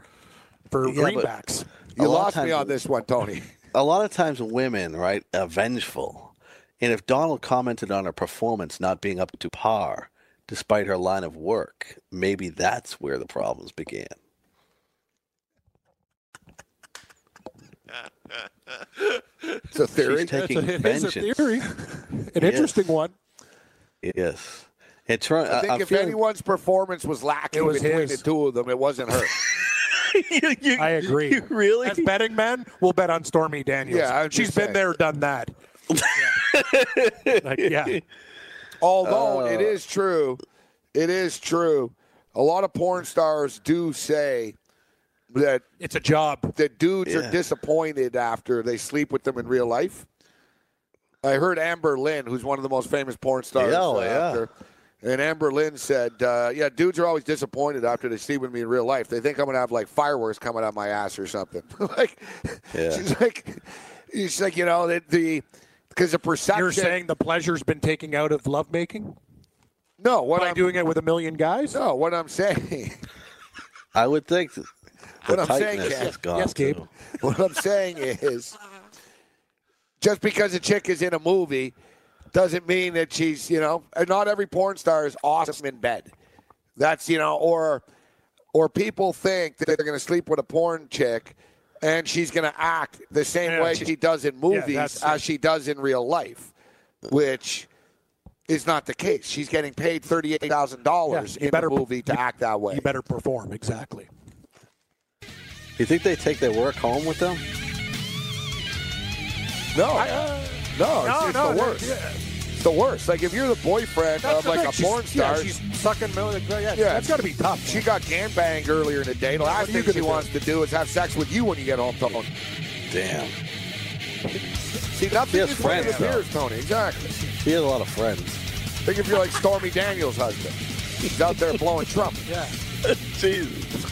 for Yeah, greenbacks. You A lot lost me on this one, Tony. a lot of times women, right, are vengeful. And if Donald commented on her performance not being up to par, despite her line of work, maybe that's where the problems began. It's a theory. She's taking It's a, it is a theory, an interesting one. Yes. And try, I think I'm if feeling- anyone's performance was lacking It was between his. the two of them, it wasn't her. You- you- I agree. you really? As betting men, we'll bet on Stormy Daniels. Yeah, I'm she's just been saying. there, done that. Yeah. Like, yeah. Although Uh. it is true, it is true. A lot of porn stars do say that It's a job. that dudes are disappointed after they sleep with them in real life. I heard Amber Lynn, who's one of the most famous porn stars, Yeah, oh, uh, yeah. out there, And Amber Lynn said, uh, "Yeah, dudes are always disappointed after they see with me in real life. They think I'm gonna have like fireworks coming out my ass or something. like, Yeah. she's like, she's like, you know, the the because the perception. You're saying the pleasure's been taken out of lovemaking no, what by I'm doing it with a million guys? no, what I'm saying, I would think that the What I'm saying, tightness is gone. Yes, Gabe. what I'm saying is, just because a chick is in a movie doesn't mean that she's, you know, not every porn star is awesome in bed. That's you know, or or people think that they're going to sleep with a porn chick and she's going to act the same Yeah, way she- she does in movies that's- as she does in real life, which is not the case. She's getting paid thirty eight thousand dollars Yeah, in better- the movie to act that way. You better perform exactly. You think they take their work home with them? No, uh, no, it's, no, it's no, the worst. yeah. It's the worst. Like if you're the boyfriend That's of like a She's- porn star, Yeah, she's sucking milk. Yeah, Yeah. that's got to be tough. she got gang banged earlier in the day. The last what are you thing she do? wants to do is have sex with you when you get home, Tony. Damn. See, nothing is friends, though. appears, Tony. Exactly. He has a lot of friends. Think if you're like Stormy Daniels' husband. He's out there blowing Trump. yeah. Jesus.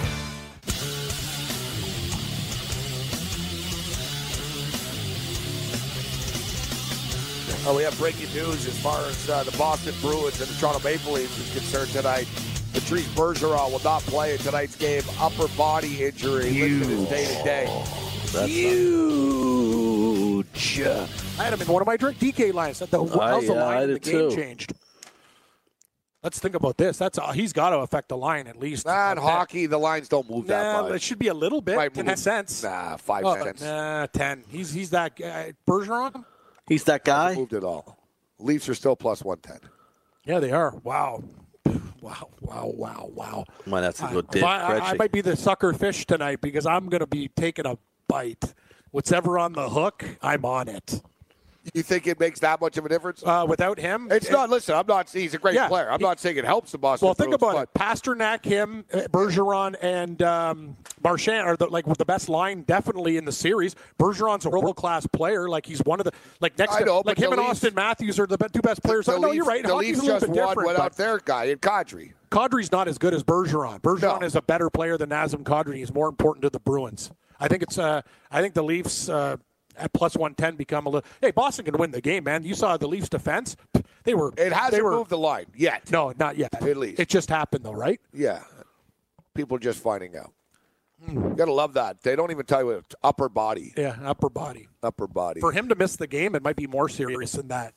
Oh, we have breaking news as far as uh, the Boston Bruins and the Toronto Maple Leafs is concerned tonight. Patrice Bergeron will not play in tonight's game. Upper body injury listed as day to day. That's Huge. I had him in one of my drink DK lines. That the, I- how's the line in the game too. changed? Let's think about this. That's uh, he's got to affect the line at least. Nah, in Uh, hockey, the lines don't move that Nah, much. but it should be a little bit. Might ten move- cents. Nah, five Oh, cents. Nah, ten. He's he's that guy. Bergeron. He's that guy. Moved it all. Leafs are still plus 110. Yeah, they are. Wow. Wow, wow, wow, wow. Might have to go I, dig. I- I Krejci. might be the sucker fish tonight because I'm going to be taking a bite. Whatever on the hook, I'm on it. You think it makes that much of a difference? Uh, without him, it's it- not. Listen, I'm not. He's a great Yeah, player. I'm he- not saying it helps the Boston. Well, think about but it. Pastrnak, him, uh, Bergeron, and um, Marchand are the, like the best line definitely in the series. Bergeron's a world class player. Like he's one of the like next I to know, like him and Leafs- Auston Matthews are the two best players. The know Leafs, you're right. The Hockey's Leafs just won without their guy in Kadri. Kadri's not as good as Bergeron. Bergeron No. is a better player than Nazem Kadri. He's more important to the Bruins. I think it's. Uh, I think the Leafs. Uh, at plus one ten, become a little. Hey, Boston can win the game, man. You saw the Leafs' defense; they were. It hasn't they were, moved the line yet. No, not yet. At least. it just happened, though, right? Yeah, people just finding out. Hmm. You gotta love that. They don't even tell you it's upper body. Yeah, upper body. Upper body. For him to miss the game, it might be more serious than that.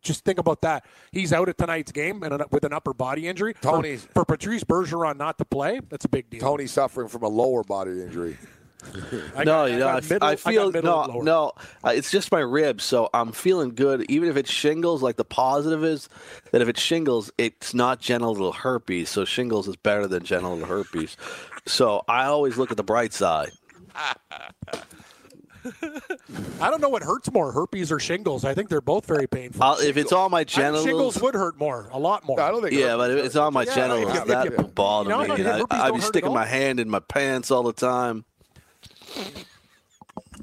Just think about that. He's out at tonight's game and with an upper body injury. For- Tony's- for, Patrice Bergeron not to play, that's a big deal. Tony suffering from a lower body injury. I no, got- you I know, got I, f- middle- I I feel middle and no, no. Uh, it's just my ribs, so I'm feeling good. Even if it's shingles, like the positive is that if it's shingles, it's not genital herpes. So shingles is better than genital herpes. So I always look at the bright side. I don't know what hurts more, herpes or shingles. I think they're both very painful. I'll, if it's on my I shingles would hurt more, a lot more. I don't think. yeah, but if it's on my Yeah, genitals, if you- that if you- would bother me. no, I, I'd be sticking my hand in my pants all the time.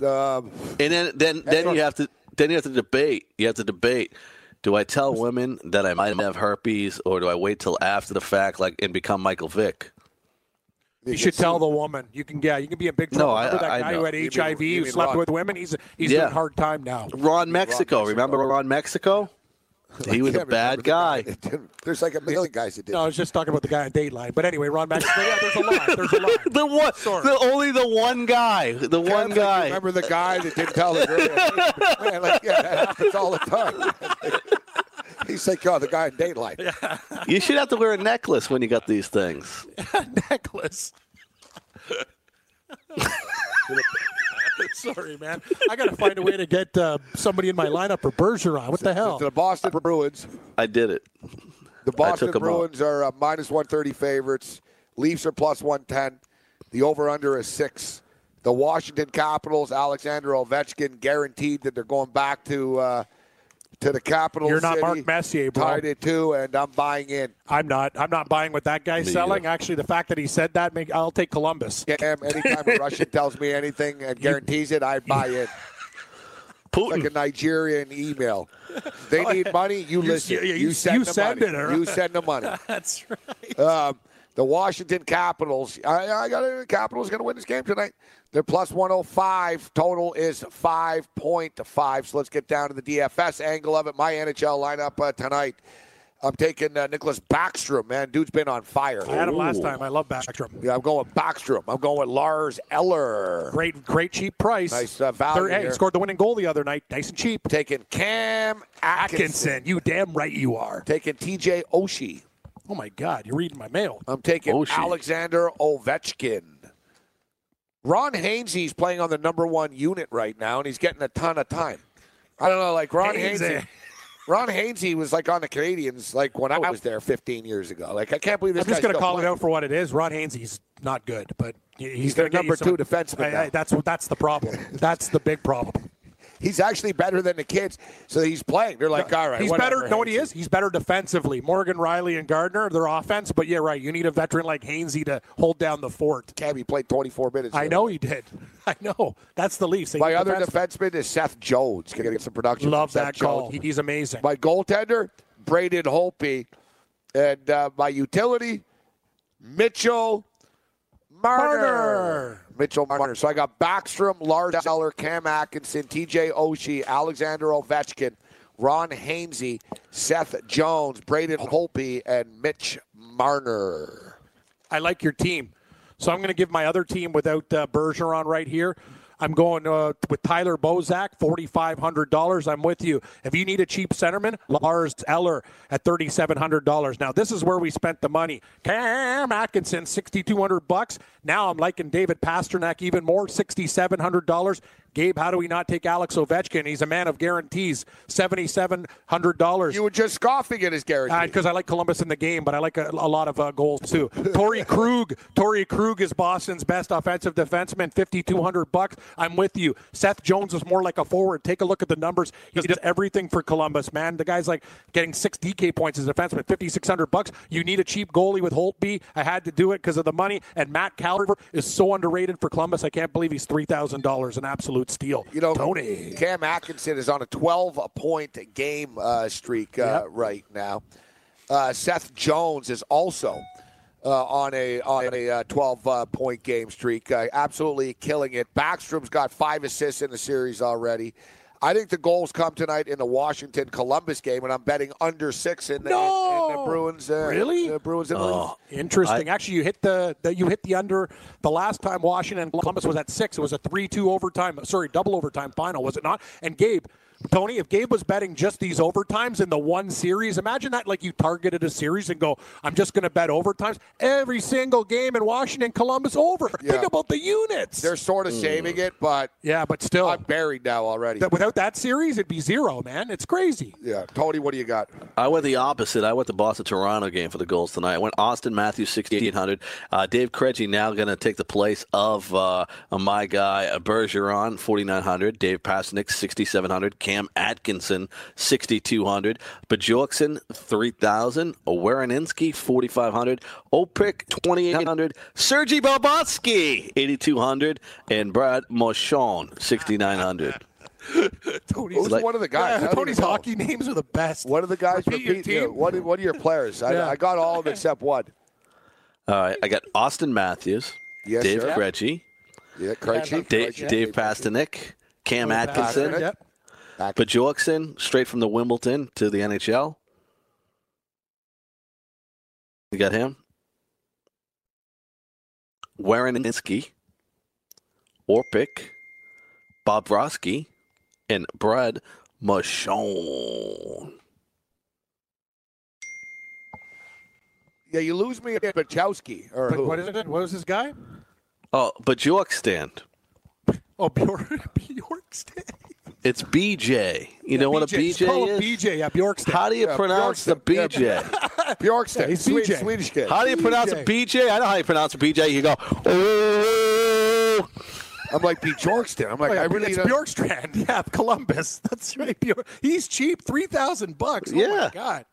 Um, And then, then, then you have to, then you have to debate. You have to debate. Do I tell women that I might have herpes, or do I wait till after the fact, like, and become Michael Vick? You should tell the woman. You can, yeah, you can be in big No, trouble. I- Remember that I guy know. who had You mean- HIV, you who slept Ron- with women? He's he's Yeah. doing a hard time now. Ron Mexico. Mexico. Remember Ron Mexico? He was a bad remember the guy. There's like a million guys that did. No, I was just talking about the guy on Dateline. But anyway, Ron Mexico. Yeah, there's a lot. There's a lot. The one, Sorry. the only the one guy, the Kevin's one like, guy. Remember the guy that didn't tell the girl? Man, like, yeah, that happens all the time. He's like, oh, the guy in Dateline. You should have to wear a necklace when you got these things. necklace. Sorry, man. I got to find a way to get uh, somebody in my lineup for Bergeron. What the hell? The Boston Bruins. I did it. The Boston took 'em all. Bruins are uh, minus 130 favorites. Leafs are plus 110. The over under is six. The Washington Capitals, Alexander Ovechkin, guaranteed that they're going back to uh, to the capital. You're not city, Mark Messier, bro. Tied it too, and I'm buying in. I'm not. I'm not buying what that guy's Me selling. either. Actually, the fact that he said that, make, I'll take Columbus. Cam, anytime a Russian tells me anything and guarantees it, I buy it. Putin. Like a Nigerian email. They need money. You listen. yeah, You, you- send you the send money. it, all right. You send the money. That's right. Um, the Washington Capitals. I, I got it. The Capitals going to win this game tonight. They're plus 105. Total is 5.5. So let's get down to the DFS angle of it. My NHL lineup uh, tonight. I'm taking uh, Nicklas Backstrom. Man, dude's been on fire. I had him last time. I love Backstrom. Yeah, I'm going with Backstrom. I'm going with Lars Eller. Great, great cheap price. Nice, uh, value Third- hey, scored the winning goal the other night. Nice and cheap. Taking Cam Atkinson. Atkinson, you damn right you are. Taking TJ Oshie. Oh my God, you're reading my mail. I'm taking oh, Oshie. Alexander Ovechkin. Ron Hainsey's playing on the number one unit right now, and he's getting a ton of time. I don't know, like Ron Hainsey. Hainsey. Ron Hainsey was like on the Canadiens, like when I oh. was there 15 years ago. Like I can't believe this I'm just going to call it out for what it is. Ron Hainsey's not good, but he- he's, their gonna get you number some- two defenseman I- I- that's that's the problem. that's the big problem. He's actually better than the kids, so he's playing. They're like, all right, he's whatever, better. Know what he is? He's better defensively. Morgan Rielly and Gardiner, their offense. But yeah, right. You need a veteran like Hainsey to hold down the fort. Cabby played 24 minutes. I know he did. I know. That's the Leafs. They My other defense- defenseman is Seth Jones. Can I get some production? Love that Seth call. Jones? He's amazing. My goaltender, Braden Holtby, And uh, my utility, Mitchell Marner. Marner. Mitchell Marner. So I got Backstrom, Lars Eller, Cam Atkinson, TJ Oshie, Alexander Ovechkin, Ron Hainsey, Seth Jones, Braden Holtby, and Mitch Marner. I like your team. So I'm going to give my other team without uh, Bergeron right here. I'm going uh, with Tyler Bozak, $4,500. I'm with you. If you need a cheap centerman, Lars Eller at $3,700. Now, this is where we spent the money. Cam Atkinson, 6200 bucks. Now I'm liking David Pastrnak even more, $6,700. Gabe, how do we not take Alex Ovechkin? He's a man of guarantees, $7,700 You were just scoffing at his guarantee. because I like Columbus in the game, but I like a, a lot of uh, goals too. Torrey Krug, Torey Krug is Boston's best offensive defenseman, fifty two hundred bucks. I'm with you. Seth Jones is more like a forward. Take a look at the numbers. He does everything for Columbus, man. The guy's like getting six DK points as a defenseman, fifty six hundred bucks. You need a cheap goalie with Holtby. I had to do it because of the money. And Matt Calvert is so underrated for Columbus. I can't believe he's three thousand dollars, an absolute steal. You know, Tony. Cam Atkinson is on a 12 point game uh, streak uh, Yep. right now. Uh, Seth Jones is also uh, on a on a uh, 12 uh, point game streak, uh, absolutely killing it. Backstrom's got five assists in the series already. I think the goals come tonight in the Washington Columbus game, and I'm betting under six in the, in- in the Bruins. Uh, Really? the Bruins and Leafs. Oh, Interesting. Actually, you hit the, the you hit the under the last time Washington Columbus was at six. It was a three-two overtime. Sorry, double overtime final, was it not? And Gabe, Tony, if Gabe was betting just these overtimes in the one series, imagine that like you targeted a series and go, I'm just going to bet overtimes every single game in Washington, Columbus over. Yeah. Think about the units. They're sort of saving it, but yeah, but still, I'm buried now already. that- without that series, it'd be zero, man. It's crazy. Yeah, Tony, what do you got? I went the opposite. I went the Boston Toronto game for the goals tonight. I went Auston Matthews, 6,800. Uh, Dave Krejci now going to take the place of uh, my guy, uh, Bergeron, 4,900. Dave Pasnick, 6,700. Cam Atkinson, 6,200. Bajorkson, 3,000. Wereninsky, 4,500. Opik, 2,800. Sergei Bobotsky, 8,200. And Brad Moshon, 6,900. Tony's, like- one of the guys? Yeah, Tony's even know. hockey names are the best. What are the guys Repeat repeat? Yeah, team. what, are- what are your players? I, Yeah. I got all of them except one. All right, I got Auston Matthews, Yes, Dave sir. Krejci, Yeah, Krejci. Dave, Krejci. Dave Pastrnak, Cam Atkinson, Pastrnak. Yep. Back- Bajorkson, straight from the Wimbledon to the NHL. You got him. Wereninsky, Orpik, Bobrovsky, and Brad Machon. Yeah, you lose me at Bachowski. Or But who? what is it? What was this guy? Oh, Bjorkstand. Oh, Bjork, Bjorkstead. It's BJ. You know what a BJ Call him is? BJ, yeah, Bjorkstead. How do you Yeah, pronounce the Bjorkstand. BJ? Bjorkston. Yeah, he's Swedish, BJ. Swedish kid. How do you pronounce BJ. it? BJ? I know how you pronounce it. BJ. You go. Oh. I'm like Bjorkston. I'm like, Oh, yeah, I really it's don't- Bjorkstrand. Yeah, Columbus. That's right. Bjork. He's cheap, three thousand bucks. Oh my Yeah. god.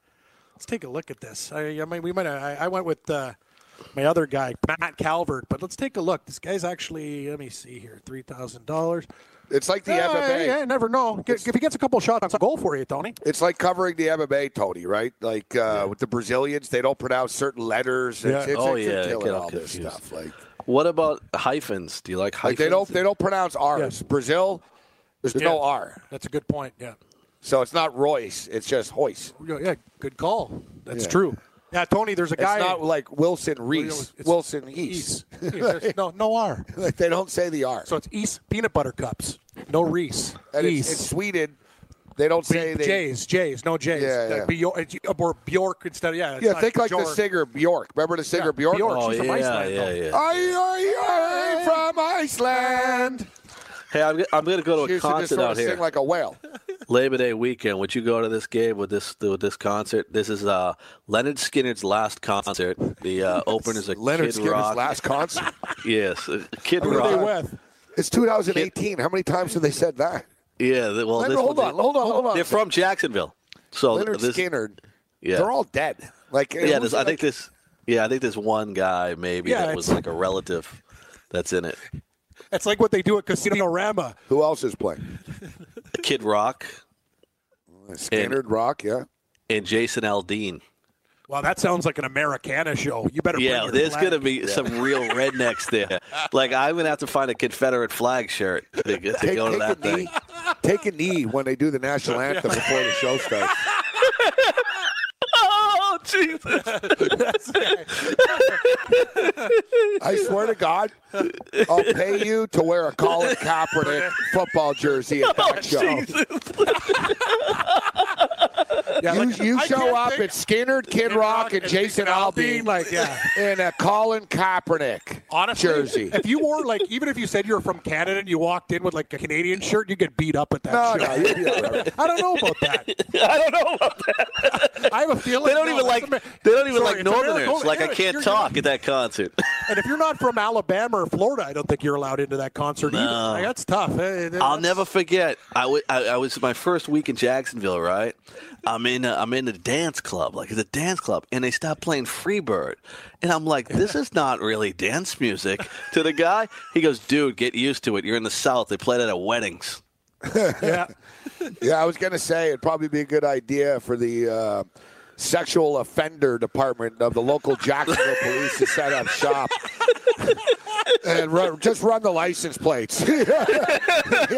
Let's take a look at this. I, I mean, we might. I, I went with uh, my other guy, Matt Calvert, but let's take a look. This guy's actually. Let me see here. Three thousand dollars. It's like the Yeah, MMA. yeah, never know. Get, if he gets a couple shots, that's a goal for you, Tony. It's like covering the MMA, Tony, right? Like uh, with the Brazilians, they don't pronounce certain letters. It's, Yeah. it's, Oh, it's yeah, get all all this stuff. Like, What about hyphens? Do you like hyphens? like they don't they don't pronounce R's. Brazil, there's no R, That's a good point. Yeah. so it's not Royce. It's just Hoyce. Yeah, good call. That's Yeah. true. Yeah, Tony, there's a guy. It's guy. not like Wilson Reis, Wilson East. East. There's no, no R. like they don't say the R. So it's East peanut butter cups. No Reese. and it's, it's Sweden. They don't say they. Jays, J's, no J's. Yeah, Uh, yeah. Bjork, it's- or Bjork instead. of- Yeah, Yeah, think like the singer Bjork. Remember the singer Yeah, Bjork? Bjork. Oh She's from yeah, Iceland, yeah, yeah. I, I, I, from Iceland. Hey, I'm, I'm going to go She to a used to just concert out here. sing like a whale. Labor Day weekend. Would you go to this game with this with this concert? This is uh, Lynyrd Skynyrd's last concert. The uh, opener is a Lynyrd Kid Skynyrd's Rock. last concert. Yes, uh, Kid Who are they Rock. with? It's 2018. How many times have they said that? Yeah, the- well, Lynyrd, this hold one- on, hold on, hold on. They're from Jacksonville, so Lynyrd this, Skynyrd. Yeah, They're all dead. Like yeah. who's This, I think this. Yeah, I think there's one guy maybe Yeah, that was like a relative that's in it. It's like what they do at Casino Rama. Who else is playing? Kid Rock Skynyrd, Rock, yeah. and Jason Aldean. Wow, that sounds like an Americana show. You better. Yeah, bring your there's flag. gonna be some real rednecks there. Like I'm gonna have to find a Confederate flag shirt to, to Take, go to that a thing. knee. Take a knee when they do the national anthem before the show starts. Oh Jesus! I swear to God, I'll pay you to wear a Colin Kaepernick football jersey at that oh, show. Yeah, You, like, you show up think- at Skynyrd, Kid Kid Rock, Rock and and Jason Jason Aldean, Aldean, like, yeah. in a Colin Kaepernick Honestly, jersey. if you wore like, even if you said you were from Canada and you walked in with like a Canadian shirt, you get beat up at that No, show. no, you'd be. I don't know about that. I don't know about that. I have a feeling They don't no, even like Amer- they don't even Sorry, like Northerners. America- Like I can't you're- talk at that concert. And if you're not from Alabama or Florida, I don't think you're allowed into that concert either. Like, that's tough. Eh, I'll never forget. I wa- I- I was my first week in Jacksonville, right? I'm in a, I'm in a dance club, like it's a dance club, and they stop playing Freebird, and I'm like, this is not really dance music. to the guy, he goes, dude, get used to it. You're in the South. They play that at weddings. Yeah. Yeah, I was going to say it'd probably be a good idea for the uh, sexual offender department of the local Jacksonville police to set up shop and run, just run the license plates. You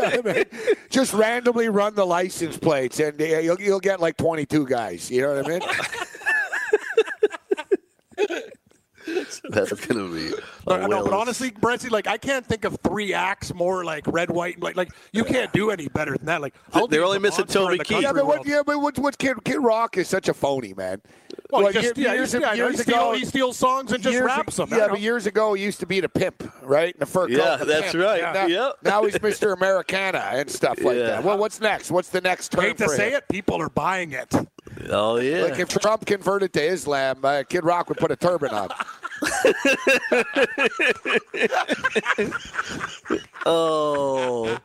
know I mean? Just randomly run the license plates, and uh, you'll, you'll get like 22 guys. You know what I mean? That's gonna be. But, no, but honestly, Brentsy, like I can't think of three acts more like red, white, and like like you can't do any better than that. Like I'll They're be only the missing monster Toby Keith. yeah, but what? Yeah, but what? What? Kid, Kid Rock is such a phony, man. Well, he Like, just, yeah, years, yeah, yeah, years he, steal, ago, he steals songs and just years, raps them. Yeah, but years ago he used to be the pimp, right? In the fur coat. Yeah, that's pimp. right. Now, Yep. now he's Mr. Americana and stuff like Yeah. that. Well, what's next? What's the next term hate to for say him? it, people are buying it. Oh yeah. Like if Trump converted to Islam, uh, Kid Rock would put a turban on. oh.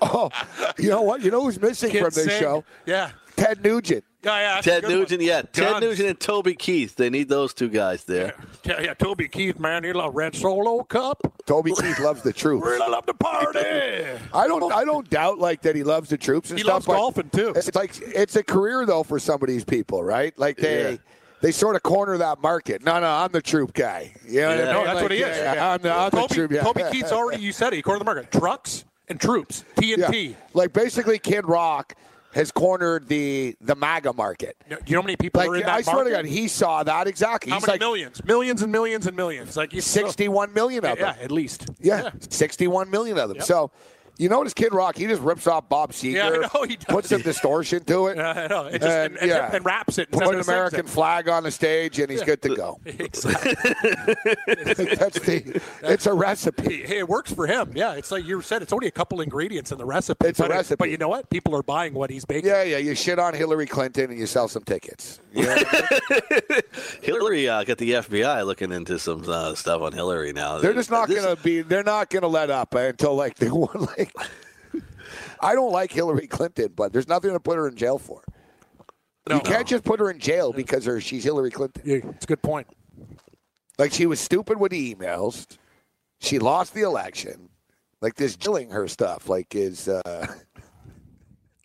Oh, you know what? You know who's missing Kids from this sing. show? Yeah. Ted Nugent. Yeah, yeah, Ted good one. Nugent, yeah. Ted Nugent and Toby Keith. They need those two guys there. Yeah, yeah, Toby Keith, man, he love Red Solo Cup. Toby Keith loves the troops. Really love to party. I don't. I don't doubt like that. He loves the troops and He stuff. loves golfing, too. It's like it's a career though for some of these people, right? Like they. Yeah. They sort of corner that market. No, no, I'm the troop guy. You know what I Yeah. mean? No, that's Like, what he is. yeah, Yeah. I'm the, I'm the troop. guy. Kobe Keith's already, you said it, he cornered the market. Trucks and troops. TNT. Yeah. Like basically, Kid Rock has cornered the the MAGA market. Do you know how many people Like are in that I swear to? God, he saw that exactly. How He's many like millions? Millions and millions and millions. Like 61 million of Yeah, them. Yeah, at least. Yeah, 61 million of them. Yep. So You notice Kid Rock, he just rips off Bob Seger, Yeah, I know he does. puts some distortion to it, Yeah, I know. It just, and, and, yeah. and wraps it. and put an American it. flag on the stage, and he's good to go. Exactly. That's the. It's a recipe. Hey, it works for him. Yeah, it's like you said. It's only a couple ingredients in the recipe. It's a but it- recipe. but you know what? People are buying what he's baking. Yeah, yeah. You shit on Hillary Clinton and you sell some tickets. You know what I mean? Hillary uh, got the FBI looking into some uh, stuff on Hillary now. They're just not going to be. They're not going to let up until like they want. Like, I don't like Hillary Clinton, but there's nothing to put her in jail for. you can't just put her in jail because her, she's Hillary Clinton. Yeah, it's a good point. Like she was stupid with the emails. She lost the election. Like this killing her stuff. Like is uh,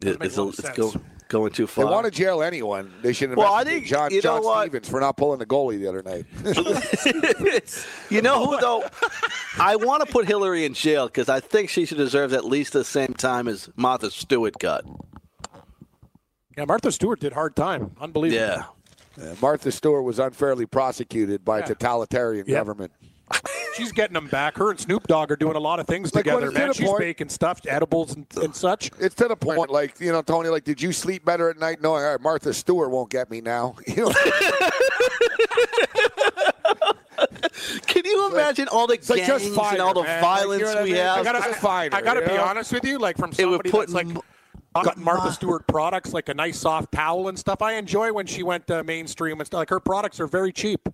it- makes it's, a a, lot of it's sense. go, going too far. they far. want to jail anyone. They should Well, I investigate think- John, John? Stevens for not pulling the goalie the other night. you know who though? I want to put Hillary in jail because I think she should deserve at least the same time as Martha Stewart got. Yeah, Martha Stewart did hard time. Unbelievable. Yeah. Uh, Martha Stewart was unfairly prosecuted by a Yeah. totalitarian Yep. government. She's getting them back. Her and Snoop Dogg are doing a lot of things Like, together, it's to man. She's point- baking stuff, edibles and, and such. It's to the point, like you know, Tony. Like, did you sleep better at night knowing, all right, Martha Stewart won't get me now? You know, Can you imagine all the like, gangs just fire and all the man. violence Like, you know I we mean? have? I gotta- Just fine I got to be know? honest with you, like from It would somebody put that's like m- got Martha Stewart products, like a nice soft towel and stuff. I enjoy when she went uh, mainstream and stuff. Like her products are very cheap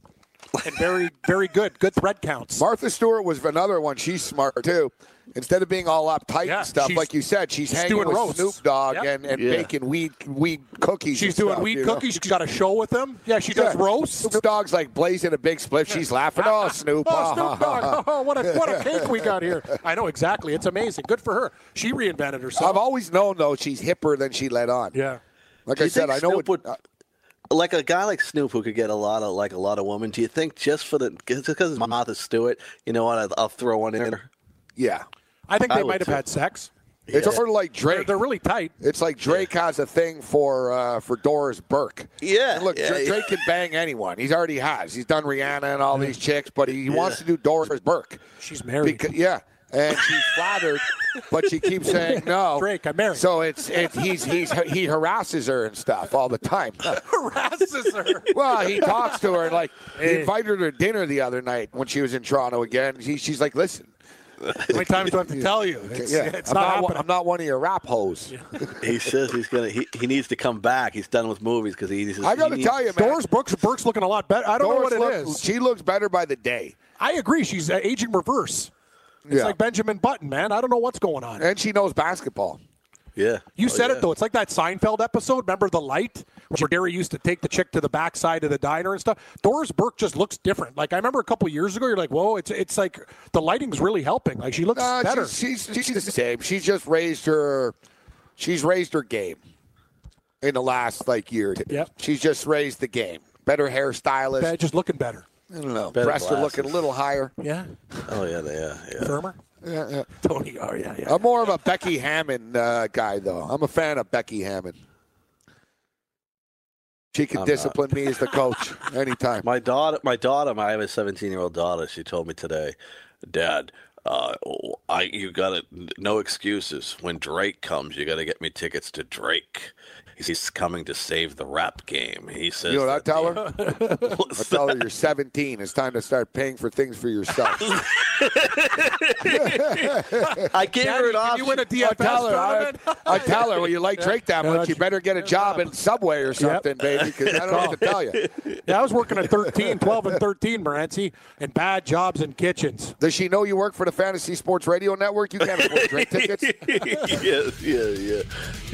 and very, very good. Good thread counts. Martha Stewart was another one. She's smart too. Instead of being all uptight Yeah, and stuff, like you said, she's, she's hanging doing with roasts. Snoop Dogg Yep. and, and Yeah. baking weed weed cookies. She's and doing stuff, weed you know? cookies. She's got a show with them. Yeah, she does Yeah. roasts. Snoop Dogg's like blazing a big split. She's laughing. Oh, Snoop! Oh, Snoop Dogg! Oh, what a what a cake we got here! I know exactly. It's amazing. Good for her. She reinvented herself. I've always known though she's hipper than she let on. yeah. Like Do I said, think I know Snoop what. Would- like a guy like Snoop who could get a lot of like a lot of women. Do you think just for the just because it's Martha Stewart, you know what? I'll, I'll throw one in there. yeah, I think they would might have too. had sex. it's sort of like They're, Drake. they're really tight. It's like Drake has a thing for uh, for Doris Burke. Yeah, And look, yeah, Drake, yeah. Drake can bang anyone. He's already has. He's done Rihanna and all these chicks, but he wants to do Doris Burke. She's married. Because, yeah, and she's flattered, but she keeps saying no. Drake, I'm married. So it's it's he's he's he harasses her and stuff all the time. Harasses her. Well, he talks to her and like he invited her to dinner the other night when she was in Toronto again. He, she's like, listen. How many times do I have to tell you? It's, yeah, it's I'm not, not. I'm not one of your rap hoes. He says he's gonna. He, he needs to come back. He's done with movies because he. he I got to he tell you, man. Doris Brooks, Burke's looking a lot better. I don't Doris know what it look- is. She looks better by the day. I agree. She's uh, aging reverse. It's Yeah. like Benjamin Button, man. I don't know what's going on. And she knows basketball. Yeah. You Oh, said yeah. it though. It's like that Seinfeld episode. Remember the light, where Gary used to take the chick to the backside of the diner and stuff. Doris Burke just looks different. Like I remember a couple years ago, you're like, "Whoa!" It's it's like the lighting's really helping. Like she looks Uh, better. she's, she's, she's the same. She's just raised her. She's raised her game in the last like year. Yep. She's just raised the game. Better hairstylist. Yeah, just looking better. I don't know. Better Breasts are looking a little higher. Yeah, Oh yeah, they are. Yeah. firmer. Yeah, yeah. Tony. Oh yeah, yeah. I'm more of a Becky Hammon uh, guy, though. I'm a fan of Becky Hammon. She can I'm discipline me as the coach anytime. My daughter, my daughter, my I have a 17 year old daughter. She told me today, Dad, uh, I you got to no excuses. When Drake comes, you got to get me tickets to Drake. He's coming to save the rap game. He says. You know what I that- tell her? I tell her you're 17. It's time to start paying for things for yourself. I gave her Daddy, an can option. you win a I DFS tell her, I. I tell her, well, you like Drake that much, you better get a job in Subway or something, baby, because I don't know what to tell you. Yeah, I was working at 13, 12 and 13, Morency, and bad jobs in kitchens. Does she know you work for the Fantasy Sports Radio Network? You can't afford Drake tickets. yeah, yeah, yeah,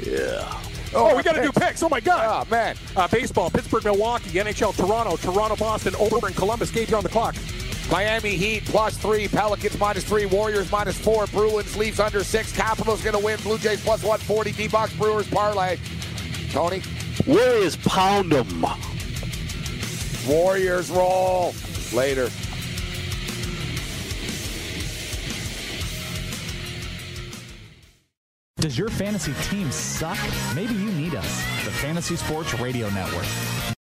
yeah. Oh, we got to do picks. Oh, my God. Oh, man. Uh, baseball, Pittsburgh, Milwaukee, NHL, Toronto, Toronto, Boston, over and Columbus. Gauge on the clock. Miami Heat plus three, Pelicans minus three, Warriors minus four, Bruins leaves under six, Capitals going to win, Blue Jays plus 140, D-Box Brewers parlay. Tony? Warriors pound them. Warriors roll. Later. Does your fantasy team suck? Maybe you need us, the Fantasy Sports Radio Network.